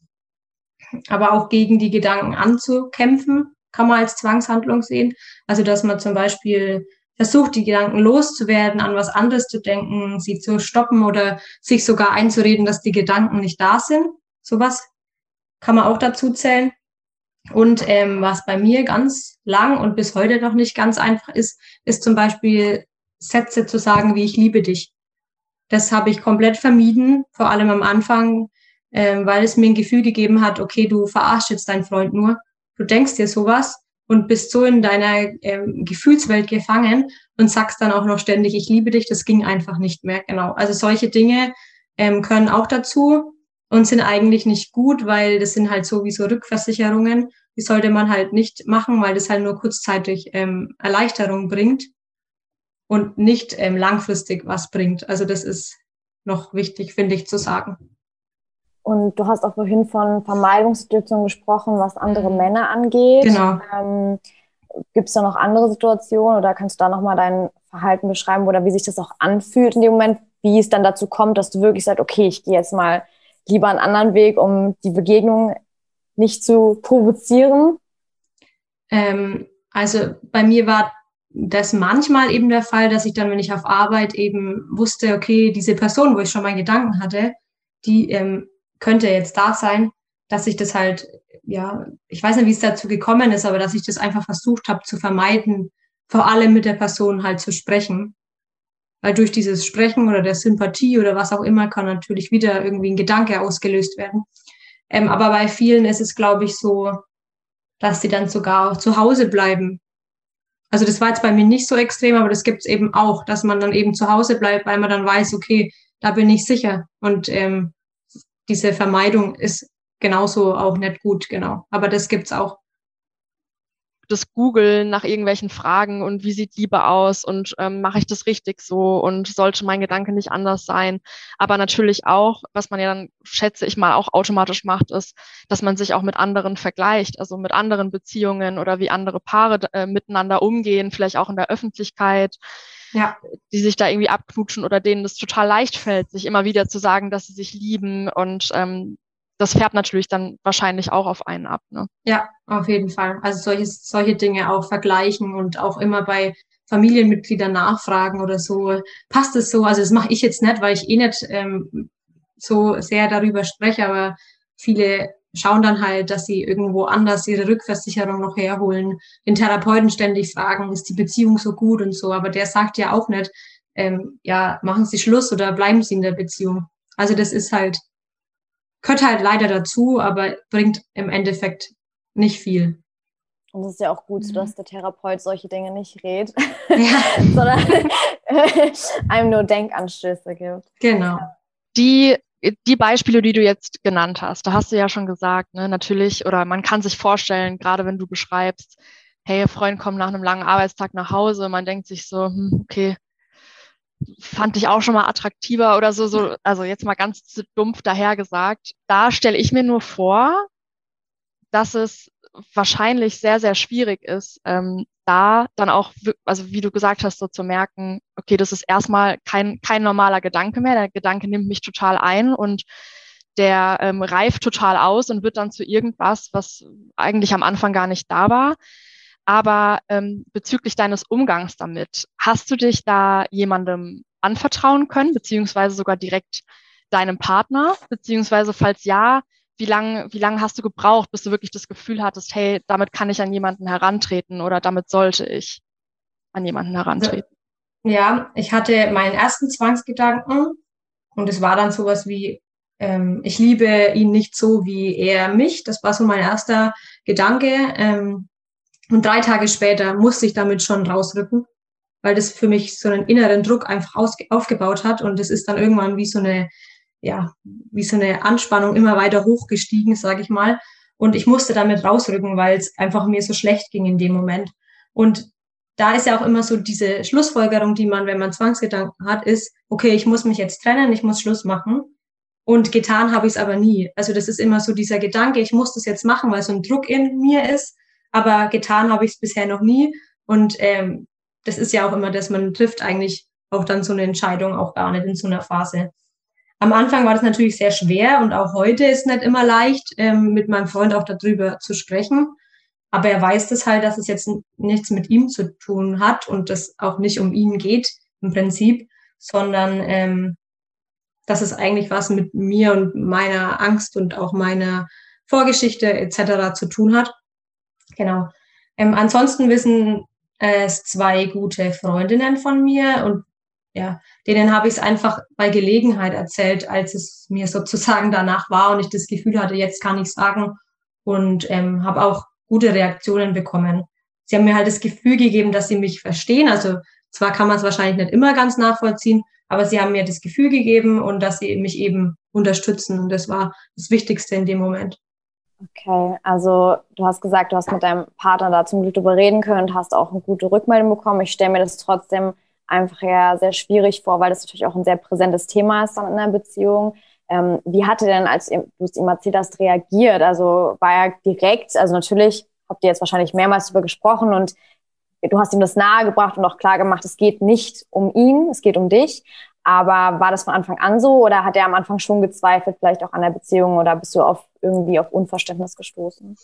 Aber auch gegen die Gedanken anzukämpfen, kann man als Zwangshandlung sehen. Also dass man zum Beispiel versucht, die Gedanken loszuwerden, an was anderes zu denken, sie zu stoppen oder sich sogar einzureden, dass die Gedanken nicht da sind. Sowas kann man auch dazu zählen. Und ähm, was bei mir ganz lang und bis heute noch nicht ganz einfach ist, ist zum Beispiel Sätze zu sagen, wie ich liebe dich. Das habe ich komplett vermieden, vor allem am Anfang, äh, weil es mir ein Gefühl gegeben hat, okay, du verarschst jetzt deinen Freund nur. Du denkst dir sowas und bist so in deiner ähm, Gefühlswelt gefangen und sagst dann auch noch ständig, ich liebe dich, das ging einfach nicht mehr. Genau. Also solche Dinge ähm, können auch dazu und sind eigentlich nicht gut, weil das sind halt sowieso Rückversicherungen. Die sollte man halt nicht machen, weil das halt nur kurzzeitig ähm, Erleichterung bringt und nicht ähm, langfristig was bringt. Also das ist noch wichtig, finde ich, zu sagen. Und du hast auch vorhin von Vermeidungssituationen gesprochen, was andere mhm. Männer angeht. Genau. Ähm, Gibt es da noch andere Situationen oder kannst du da nochmal dein Verhalten beschreiben oder wie sich das auch anfühlt in dem Moment, wie es dann dazu kommt, dass du wirklich sagst, okay, ich gehe jetzt mal lieber einen anderen Weg, um die Begegnung nicht zu provozieren? Ähm, also bei mir war das manchmal eben der Fall, dass ich dann, wenn ich auf Arbeit eben wusste, okay, diese Person, wo ich schon mal Gedanken hatte, die ähm, könnte jetzt da sein, dass ich das halt, ja, ich weiß nicht, wie es dazu gekommen ist, aber dass ich das einfach versucht habe zu vermeiden, vor allem mit der Person halt zu sprechen. Weil durch dieses Sprechen oder der Sympathie oder was auch immer kann natürlich wieder irgendwie ein Gedanke ausgelöst werden. Ähm, aber bei vielen ist es, glaube ich, so, dass sie dann sogar auch zu Hause bleiben. Also das war jetzt bei mir nicht so extrem, aber das gibt es eben auch, dass man dann eben zu Hause bleibt, weil man dann weiß, okay, da bin ich sicher. Und ähm, diese Vermeidung ist genauso auch nicht gut, genau. Aber das gibt's auch. Das Googeln nach irgendwelchen Fragen und wie sieht Liebe aus und ähm, mache ich das richtig so und sollte mein Gedanke nicht anders sein. Aber natürlich auch, was man ja dann, schätze ich mal, auch automatisch macht, ist, dass man sich auch mit anderen vergleicht, also mit anderen Beziehungen oder wie andere Paare äh, miteinander umgehen, vielleicht auch in der Öffentlichkeit ja. die sich da irgendwie abknutschen oder denen das total leicht fällt, sich immer wieder zu sagen, dass sie sich lieben und ähm, das färbt natürlich dann wahrscheinlich auch auf einen ab. Ne? Ja, auf jeden Fall. Also solche, solche Dinge auch vergleichen und auch immer bei Familienmitgliedern nachfragen oder so. Passt es so? Also das mache ich jetzt nicht, weil ich eh nicht ähm, so sehr darüber spreche, aber viele schauen dann halt, dass sie irgendwo anders ihre Rückversicherung noch herholen, den Therapeuten ständig fragen, ist die Beziehung so gut und so, aber der sagt ja auch nicht, ähm, ja, machen Sie Schluss oder bleiben Sie in der Beziehung. Also das ist halt, gehört halt leider dazu, aber bringt im Endeffekt nicht viel. Und es ist ja auch gut, mhm. dass der Therapeut solche Dinge nicht redet, ja. sondern einem nur Denkanstöße gibt. Genau. Die die Beispiele, die du jetzt genannt hast, da hast du ja schon gesagt, ne, natürlich, oder man kann sich vorstellen, gerade wenn du beschreibst, hey, Freund kommt nach einem langen Arbeitstag nach Hause, man denkt sich so, hm, okay, fand ich auch schon mal attraktiver oder so, so, also jetzt mal ganz dumpf dahergesagt. Da stelle ich mir nur vor, dass es wahrscheinlich sehr, sehr schwierig ist, ähm, da dann auch, also wie du gesagt hast, so zu merken, okay, das ist erstmal kein, kein normaler Gedanke mehr. Der Gedanke nimmt mich total ein und der ähm, reift total aus und wird dann zu irgendwas, was eigentlich am Anfang gar nicht da war. Aber ähm, bezüglich deines Umgangs damit, hast du dich da jemandem anvertrauen können, beziehungsweise sogar direkt deinem Partner, beziehungsweise falls ja, wie lange wie lang hast du gebraucht, bis du wirklich das Gefühl hattest, hey, damit kann ich an jemanden herantreten oder damit sollte ich an jemanden herantreten? Ja, ich hatte meinen ersten Zwangsgedanken und es war dann sowas wie, ähm, ich liebe ihn nicht so wie er mich. Das war so mein erster Gedanke. Ähm, und drei Tage später musste ich damit schon rausrücken, weil das für mich so einen inneren Druck einfach aufgebaut hat. Und es ist dann irgendwann wie so eine ja, wie so eine Anspannung immer weiter hochgestiegen, sage ich mal. Und ich musste damit rausrücken, weil es einfach mir so schlecht ging in dem Moment. Und da ist ja auch immer so diese Schlussfolgerung, die man, wenn man Zwangsgedanken hat, ist, okay, ich muss mich jetzt trennen, ich muss Schluss machen. Und getan habe ich es aber nie. Also das ist immer so dieser Gedanke, ich muss das jetzt machen, weil so ein Druck in mir ist, aber getan habe ich es bisher noch nie. Und ähm, das ist ja auch immer, dass man trifft eigentlich auch dann so eine Entscheidung auch gar nicht in so einer Phase. Am Anfang war das natürlich sehr schwer und auch heute ist nicht immer leicht, ähm, mit meinem Freund auch darüber zu sprechen. Aber er weiß das halt, dass es jetzt nichts mit ihm zu tun hat und das auch nicht um ihn geht im Prinzip, sondern ähm, dass es eigentlich was mit mir und meiner Angst und auch meiner Vorgeschichte etc. zu tun hat. Genau. Ähm, ansonsten wissen es zwei gute Freundinnen von mir und ja, denen habe ich es einfach bei Gelegenheit erzählt, als es mir sozusagen danach war und ich das Gefühl hatte, jetzt kann ich sagen und ähm, habe auch gute Reaktionen bekommen. sie haben mir halt das Gefühl gegeben, dass sie mich verstehen. Also zwar kann man es wahrscheinlich nicht immer ganz nachvollziehen, aber sie haben mir das Gefühl gegeben und dass sie mich eben unterstützen. Und das war das Wichtigste in dem Moment. Okay, also du hast gesagt, du hast mit deinem Partner da zum Glück drüber reden können und hast auch eine gute Rückmeldung bekommen. Ich stelle mir das trotzdem einfach ja sehr schwierig vor, weil das natürlich auch ein sehr präsentes Thema ist dann in einer Beziehung. Ähm, wie hat er denn, als du es ihm erzählt hast, reagiert? Also war er direkt, also natürlich habt ihr jetzt wahrscheinlich mehrmals darüber gesprochen und du hast ihm das nahegebracht und auch klar gemacht, es geht nicht um ihn, es geht um dich. Aber war das von Anfang an so oder hat er am Anfang schon gezweifelt, vielleicht auch an der Beziehung oder bist du auf irgendwie auf Unverständnis gestoßen?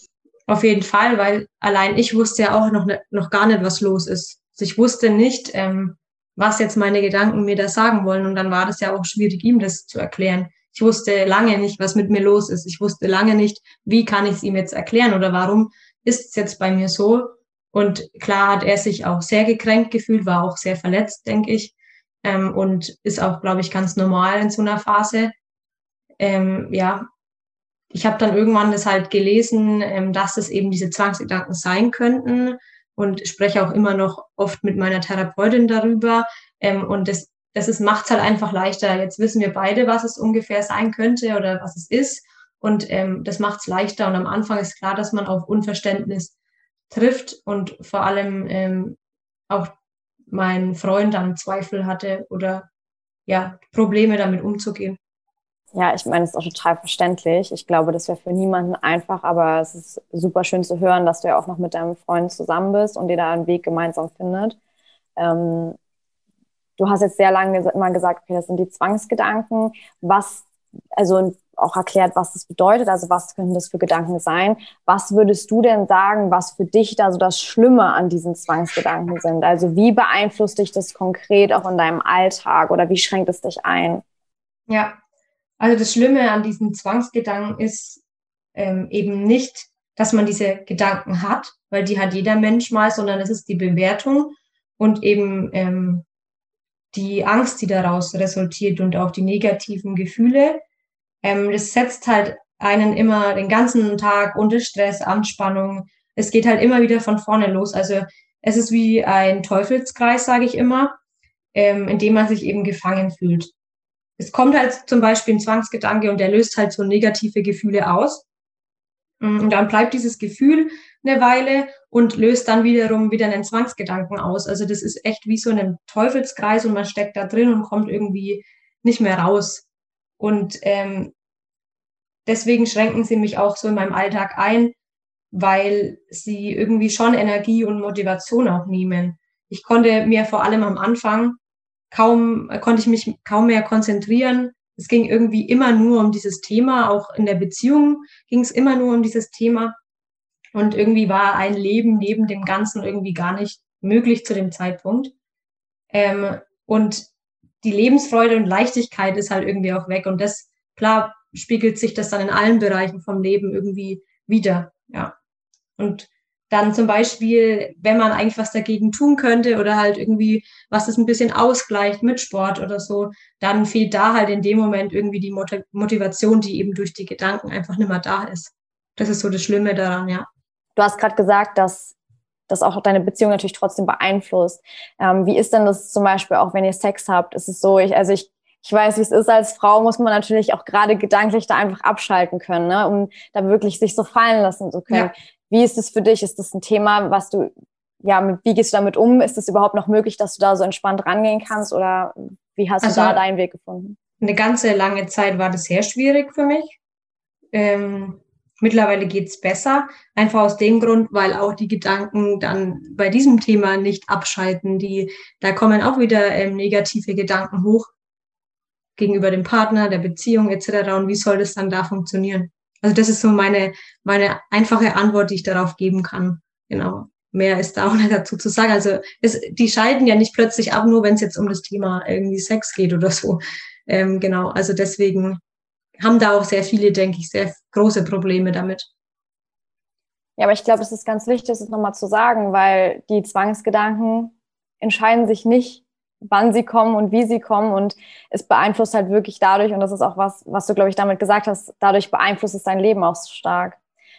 Auf jeden Fall, weil allein ich wusste ja auch noch, ne, noch gar nicht, was los ist. Also ich wusste nicht, ähm, was jetzt meine Gedanken mir da sagen wollen. Und dann war das ja auch schwierig, ihm das zu erklären. Ich wusste lange nicht, was mit mir los ist. Ich wusste lange nicht, wie kann ich es ihm jetzt erklären oder warum ist es jetzt bei mir so. Und klar hat er sich auch sehr gekränkt gefühlt, war auch sehr verletzt, denke ich. Ähm, und ist auch, glaube ich, ganz normal in so einer Phase. Ähm, ja, ich habe dann irgendwann das halt gelesen, ähm, dass es eben diese Zwangsgedanken sein könnten und spreche auch immer noch oft mit meiner Therapeutin darüber. Ähm, und das, das ist, macht halt einfach leichter. Jetzt wissen wir beide, was es ungefähr sein könnte oder was es ist. Und ähm, das macht es leichter. Und am Anfang ist klar, dass man auf Unverständnis trifft und vor allem ähm, auch mein Freund dann Zweifel hatte oder ja, Probleme damit umzugehen. Ja, ich meine, es ist auch total verständlich. Ich glaube, das wäre für niemanden einfach, aber es ist super schön zu hören, dass du ja auch noch mit deinem Freund zusammen bist und ihr da einen Weg gemeinsam findet. Ähm, du hast jetzt sehr lange immer gesagt, okay, das sind die Zwangsgedanken. Was, also auch erklärt, was das bedeutet, also was können das für Gedanken sein. Was würdest du denn sagen, was für dich da so das Schlimme an diesen Zwangsgedanken sind? Also wie beeinflusst dich das konkret auch in deinem Alltag oder wie schränkt es dich ein? Ja, also das Schlimme an diesen Zwangsgedanken ist ähm, eben nicht, dass man diese Gedanken hat, weil die hat jeder Mensch mal, sondern es ist die Bewertung und eben ähm, die Angst, die daraus resultiert und auch die negativen Gefühle. Ähm, das setzt halt einen immer den ganzen Tag unter Stress, Anspannung. Es geht halt immer wieder von vorne los. Also es ist wie ein Teufelskreis, sage ich immer, ähm, in dem man sich eben gefangen fühlt es kommt halt zum Beispiel ein Zwangsgedanke und der löst halt so negative Gefühle aus. Mm, und dann bleibt dieses Gefühl eine Weile und löst dann wiederum wieder einen Zwangsgedanken aus. Also das ist echt wie so ein Teufelskreis und man steckt da drin und kommt irgendwie nicht mehr raus. Und ähm, deswegen schränken sie mich auch so in meinem Alltag ein, weil sie irgendwie schon Energie und Motivation auch nehmen. Ich konnte mir vor allem am Anfang kaum, konnte ich mich kaum mehr konzentrieren. Es ging irgendwie immer nur um dieses Thema, auch in der Beziehung ging es immer nur um dieses Thema. Und irgendwie war ein Leben neben dem Ganzen irgendwie gar nicht möglich zu dem Zeitpunkt. Ähm, und die Lebensfreude und Leichtigkeit ist halt irgendwie auch weg. Und das, klar, spiegelt sich das dann in allen Bereichen vom Leben irgendwie wieder. Ja. Und dann zum Beispiel, wenn man eigentlich was dagegen tun könnte oder halt irgendwie was das ein bisschen ausgleicht mit Sport oder so, dann fehlt da halt in dem Moment irgendwie die Motivation, die eben durch die Gedanken einfach nicht mehr da ist. Das ist so das Schlimme daran, ja. Du hast gerade gesagt, dass das auch deine Beziehung natürlich trotzdem beeinflusst. Ähm, wie ist denn das zum Beispiel auch, wenn ihr Sex habt? Ist es so, ich, also ich, ich weiß, wie es ist als Frau, muss man natürlich auch gerade gedanklich da einfach abschalten können, ne? um da wirklich sich so fallen lassen zu können. Ja. Wie ist es für dich? Ist das ein Thema, was du, ja, wie gehst du damit um? Ist es überhaupt noch möglich, dass du da so entspannt rangehen kannst oder wie hast also, du da deinen Weg gefunden? Eine ganze lange Zeit war das sehr schwierig für mich. Ähm, mittlerweile geht's besser, einfach aus dem Grund, weil auch die Gedanken dann bei diesem Thema nicht abschalten. Die, da kommen auch wieder ähm, negative Gedanken hoch gegenüber dem Partner, der Beziehung etc. Und wie soll das dann da funktionieren? Also das ist so meine, meine einfache Antwort, die ich darauf geben kann. Genau. Mehr ist da auch nicht dazu zu sagen. Also es, die schalten ja nicht plötzlich ab, nur wenn es jetzt um das Thema irgendwie Sex geht oder so. Ähm, genau. Also deswegen haben da auch sehr viele, denke ich, sehr große Probleme damit. Ja, aber ich glaube, es ist ganz wichtig, das nochmal zu sagen, weil die Zwangsgedanken entscheiden sich nicht wann sie kommen und wie sie kommen. Und es beeinflusst halt wirklich dadurch, und das ist auch was, was du, glaube ich, damit gesagt hast, dadurch beeinflusst es dein Leben auch so stark.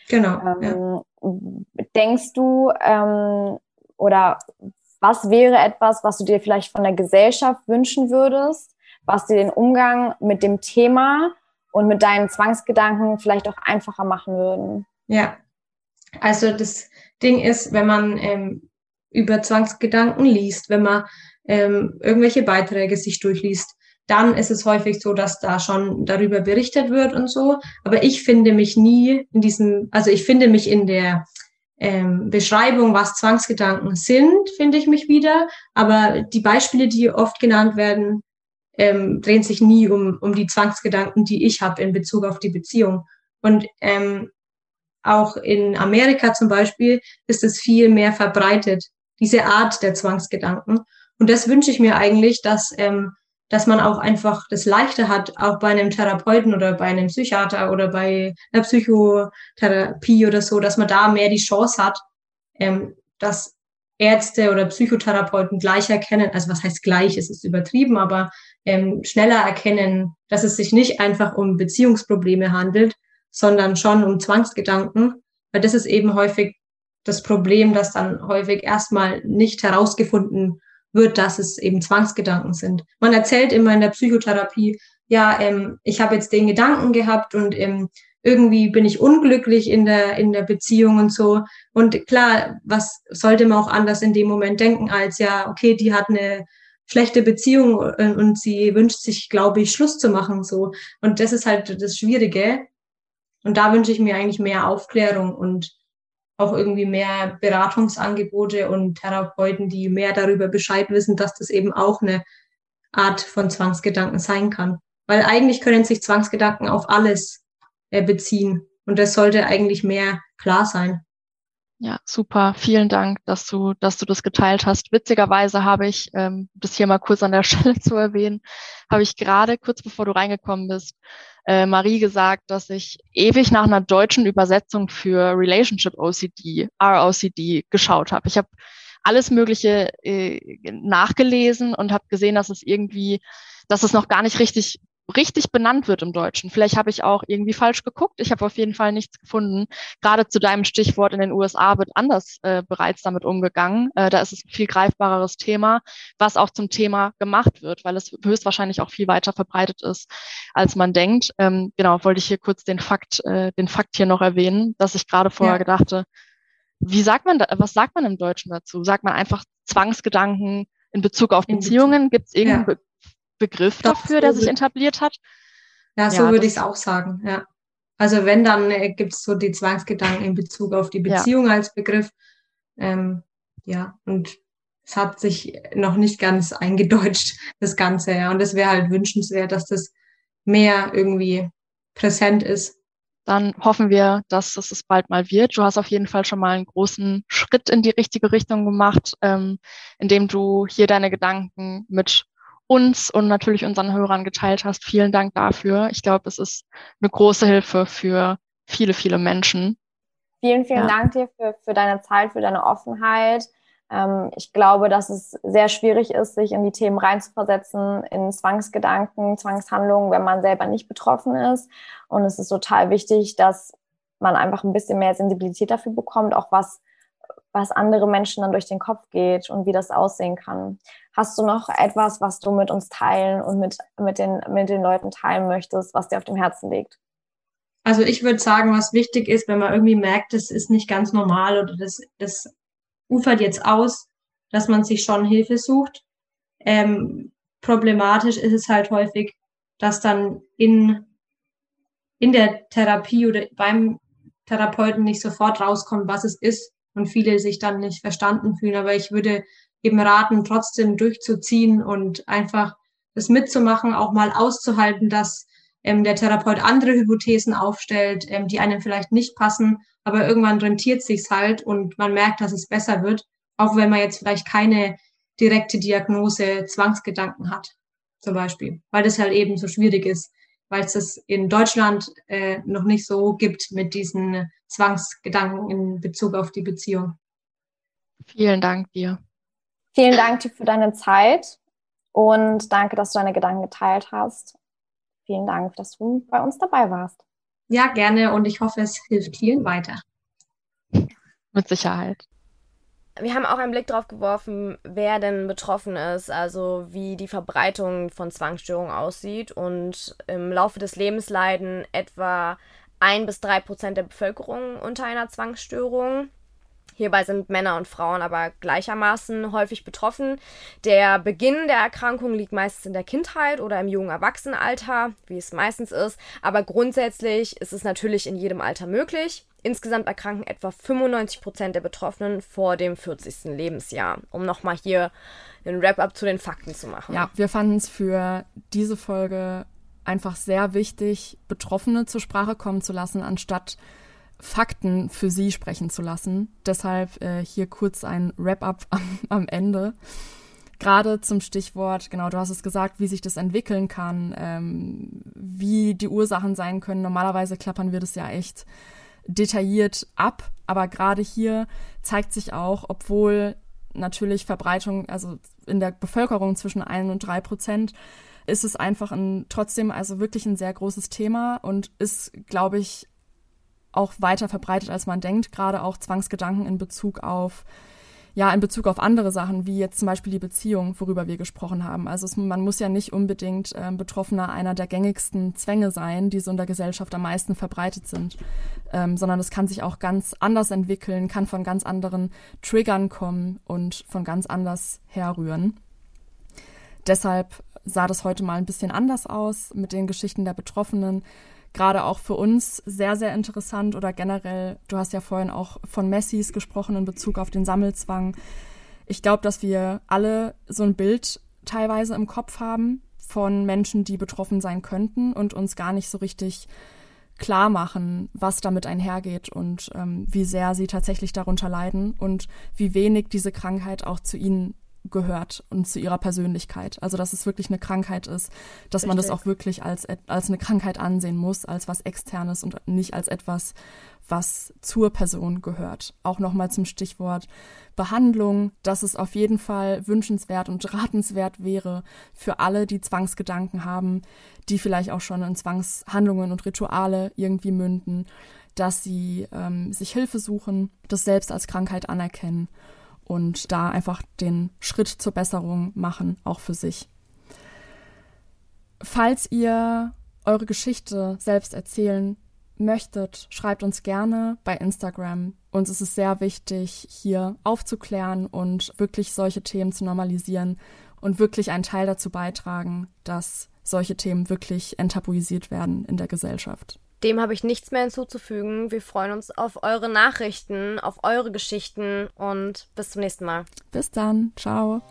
Genau. Ähm, ja. Denkst du, ähm, oder was wäre etwas, was du dir vielleicht von der Gesellschaft wünschen würdest, was dir den Umgang mit dem Thema und mit deinen Zwangsgedanken vielleicht auch einfacher machen würden? Ja, also das Ding ist, wenn man ähm, über Zwangsgedanken liest, wenn man ähm, irgendwelche Beiträge sich durchliest, dann ist es häufig so, dass da schon darüber berichtet wird und so. Aber ich finde mich nie in diesem, also ich finde mich in der ähm, Beschreibung, was Zwangsgedanken sind, finde ich mich wieder. Aber die Beispiele, die oft genannt werden, ähm, drehen sich nie um, um die Zwangsgedanken, die ich habe in Bezug auf die Beziehung. Und ähm, auch in Amerika zum Beispiel ist es viel mehr verbreitet, diese Art der Zwangsgedanken. Und das wünsche ich mir eigentlich, dass, ähm, dass man auch einfach das leichter hat, auch bei einem Therapeuten oder bei einem Psychiater oder bei einer Psychotherapie oder so, dass man da mehr die Chance hat, ähm, dass Ärzte oder Psychotherapeuten gleich erkennen, also was heißt gleich, es ist übertrieben, aber ähm, schneller erkennen, dass es sich nicht einfach um Beziehungsprobleme handelt, sondern schon um Zwangsgedanken, weil das ist eben häufig das Problem, dass dann häufig erstmal nicht herausgefunden wird, dass es eben Zwangsgedanken sind. Man erzählt immer in der Psychotherapie, ja, ähm, ich habe jetzt den Gedanken gehabt und ähm, irgendwie bin ich unglücklich in der, in der Beziehung und so. Und klar, was sollte man auch anders in dem Moment denken, als ja, okay, die hat eine schlechte Beziehung und sie wünscht sich, glaube ich, Schluss zu machen, so. Und das ist halt das Schwierige. Und da wünsche ich mir eigentlich mehr Aufklärung und auch irgendwie mehr Beratungsangebote und Therapeuten, die mehr darüber Bescheid wissen, dass das eben auch eine Art von Zwangsgedanken sein kann. Weil eigentlich können sich Zwangsgedanken auf alles äh, beziehen. Und das sollte eigentlich mehr klar sein. Ja, super. Vielen Dank, dass du, dass du das geteilt hast. Witzigerweise habe ich, ähm, das hier mal kurz an der Stelle zu erwähnen, habe ich gerade kurz bevor du reingekommen bist, äh, Marie gesagt, dass ich ewig nach einer deutschen Übersetzung für Relationship OCD, ROCD geschaut habe. Ich habe alles Mögliche äh, nachgelesen und habe gesehen, dass es irgendwie, dass es noch gar nicht richtig richtig benannt wird im Deutschen. Vielleicht habe ich auch irgendwie falsch geguckt. Ich habe auf jeden Fall nichts gefunden. Gerade zu deinem Stichwort in den USA wird anders äh, bereits damit umgegangen. Äh, da ist es ein viel greifbareres Thema, was auch zum Thema gemacht wird, weil es höchstwahrscheinlich auch viel weiter verbreitet ist, als man denkt. Ähm, genau, wollte ich hier kurz den Fakt, äh, den Fakt hier noch erwähnen, dass ich gerade vorher ja. gedachte, wie sagt man da, was sagt man im Deutschen dazu? Sagt man einfach Zwangsgedanken in Bezug auf Beziehungen? Gibt es irgendeinen ja. Begriff Doch, dafür, der sich etabliert hat? Ja, so ja, würde ich es auch sagen, ja. Also wenn, dann äh, gibt es so die Zwangsgedanken in Bezug auf die Beziehung ja. als Begriff. Ähm, ja, und es hat sich noch nicht ganz eingedeutscht, das Ganze, ja. Und es wäre halt wünschenswert, dass das mehr irgendwie präsent ist. Dann hoffen wir, dass es bald mal wird. Du hast auf jeden Fall schon mal einen großen Schritt in die richtige Richtung gemacht, ähm, indem du hier deine Gedanken mit uns und natürlich unseren Hörern geteilt hast. Vielen Dank dafür. Ich glaube, es ist eine große Hilfe für viele, viele Menschen. Vielen, vielen ja. Dank dir für, für deine Zeit, für deine Offenheit. Ähm, ich glaube, dass es sehr schwierig ist, sich in die Themen reinzuversetzen, in Zwangsgedanken, Zwangshandlungen, wenn man selber nicht betroffen ist. Und es ist total wichtig, dass man einfach ein bisschen mehr Sensibilität dafür bekommt, auch was was andere Menschen dann durch den Kopf geht und wie das aussehen kann. Hast du noch etwas, was du mit uns teilen und mit, mit, den, mit den Leuten teilen möchtest, was dir auf dem Herzen liegt? Also ich würde sagen, was wichtig ist, wenn man irgendwie merkt, das ist nicht ganz normal oder das, das ufert jetzt aus, dass man sich schon Hilfe sucht. Ähm, problematisch ist es halt häufig, dass dann in, in der Therapie oder beim Therapeuten nicht sofort rauskommt, was es ist und viele sich dann nicht verstanden fühlen. Aber ich würde eben raten, trotzdem durchzuziehen und einfach das mitzumachen, auch mal auszuhalten, dass ähm, der Therapeut andere Hypothesen aufstellt, ähm, die einem vielleicht nicht passen, aber irgendwann rentiert sich's halt und man merkt, dass es besser wird, auch wenn man jetzt vielleicht keine direkte Diagnose Zwangsgedanken hat, zum Beispiel, weil das halt eben so schwierig ist, weil es das in Deutschland äh, noch nicht so gibt mit diesen Zwangsgedanken in Bezug auf die Beziehung. Vielen Dank dir. Vielen Dank dir für deine Zeit und danke, dass du deine Gedanken geteilt hast. Vielen Dank, dass du bei uns dabei warst. Ja, gerne und ich hoffe, es hilft vielen weiter. Mit Sicherheit. Wir haben auch einen Blick drauf geworfen, wer denn betroffen ist, also wie die Verbreitung von Zwangsstörungen aussieht. Und im Laufe des Lebens leiden etwa ein bis drei Prozent der Bevölkerung unter einer Zwangsstörung. Hierbei sind Männer und Frauen aber gleichermaßen häufig betroffen. Der Beginn der Erkrankung liegt meistens in der Kindheit oder im jungen Erwachsenenalter, wie es meistens ist. Aber grundsätzlich ist es natürlich in jedem Alter möglich. Insgesamt erkranken etwa 95 Prozent der Betroffenen vor dem 40. Lebensjahr, um nochmal hier einen Wrap-up zu den Fakten zu machen. Ja, wir fanden es für diese Folge einfach sehr wichtig, Betroffene zur Sprache kommen zu lassen, anstatt Fakten für sie sprechen zu lassen. Deshalb äh, hier kurz ein Wrap-up am, am Ende gerade zum Stichwort, genau, du hast es gesagt, wie sich das entwickeln kann, ähm, wie die Ursachen sein können. Normalerweise klappern wir das ja echt detailliert ab. Aber gerade hier zeigt sich auch, obwohl natürlich Verbreitung, also in der Bevölkerung zwischen ein und drei Prozent, ist es einfach ein, trotzdem also wirklich ein sehr großes Thema und ist, glaube ich, auch weiter verbreitet, als man denkt, gerade auch Zwangsgedanken in Bezug auf ja, in Bezug auf andere Sachen, wie jetzt zum Beispiel die Beziehung, worüber wir gesprochen haben. Also es, man muss ja nicht unbedingt äh, Betroffener einer der gängigsten Zwänge sein, die so in der Gesellschaft am meisten verbreitet sind, ähm, sondern es kann sich auch ganz anders entwickeln, kann von ganz anderen Triggern kommen und von ganz anders herrühren. Deshalb sah das heute mal ein bisschen anders aus mit den Geschichten der Betroffenen gerade auch für uns sehr, sehr interessant oder generell, du hast ja vorhin auch von Messis gesprochen in Bezug auf den Sammelzwang. Ich glaube, dass wir alle so ein Bild teilweise im Kopf haben von Menschen, die betroffen sein könnten und uns gar nicht so richtig klar machen, was damit einhergeht und ähm, wie sehr sie tatsächlich darunter leiden und wie wenig diese Krankheit auch zu ihnen gehört und zu ihrer Persönlichkeit. Also dass es wirklich eine Krankheit ist, dass Richtig. man das auch wirklich als, als eine Krankheit ansehen muss, als was Externes und nicht als etwas, was zur Person gehört. Auch nochmal zum Stichwort Behandlung, dass es auf jeden Fall wünschenswert und ratenswert wäre für alle, die Zwangsgedanken haben, die vielleicht auch schon in Zwangshandlungen und Rituale irgendwie münden, dass sie ähm, sich Hilfe suchen, das selbst als Krankheit anerkennen und da einfach den Schritt zur Besserung machen, auch für sich. Falls ihr eure Geschichte selbst erzählen möchtet, schreibt uns gerne bei Instagram. Uns ist es sehr wichtig, hier aufzuklären und wirklich solche Themen zu normalisieren und wirklich einen Teil dazu beitragen, dass solche Themen wirklich enttabuisiert werden in der Gesellschaft. Dem habe ich nichts mehr hinzuzufügen. Wir freuen uns auf eure Nachrichten, auf eure Geschichten und bis zum nächsten Mal. Bis dann. Ciao.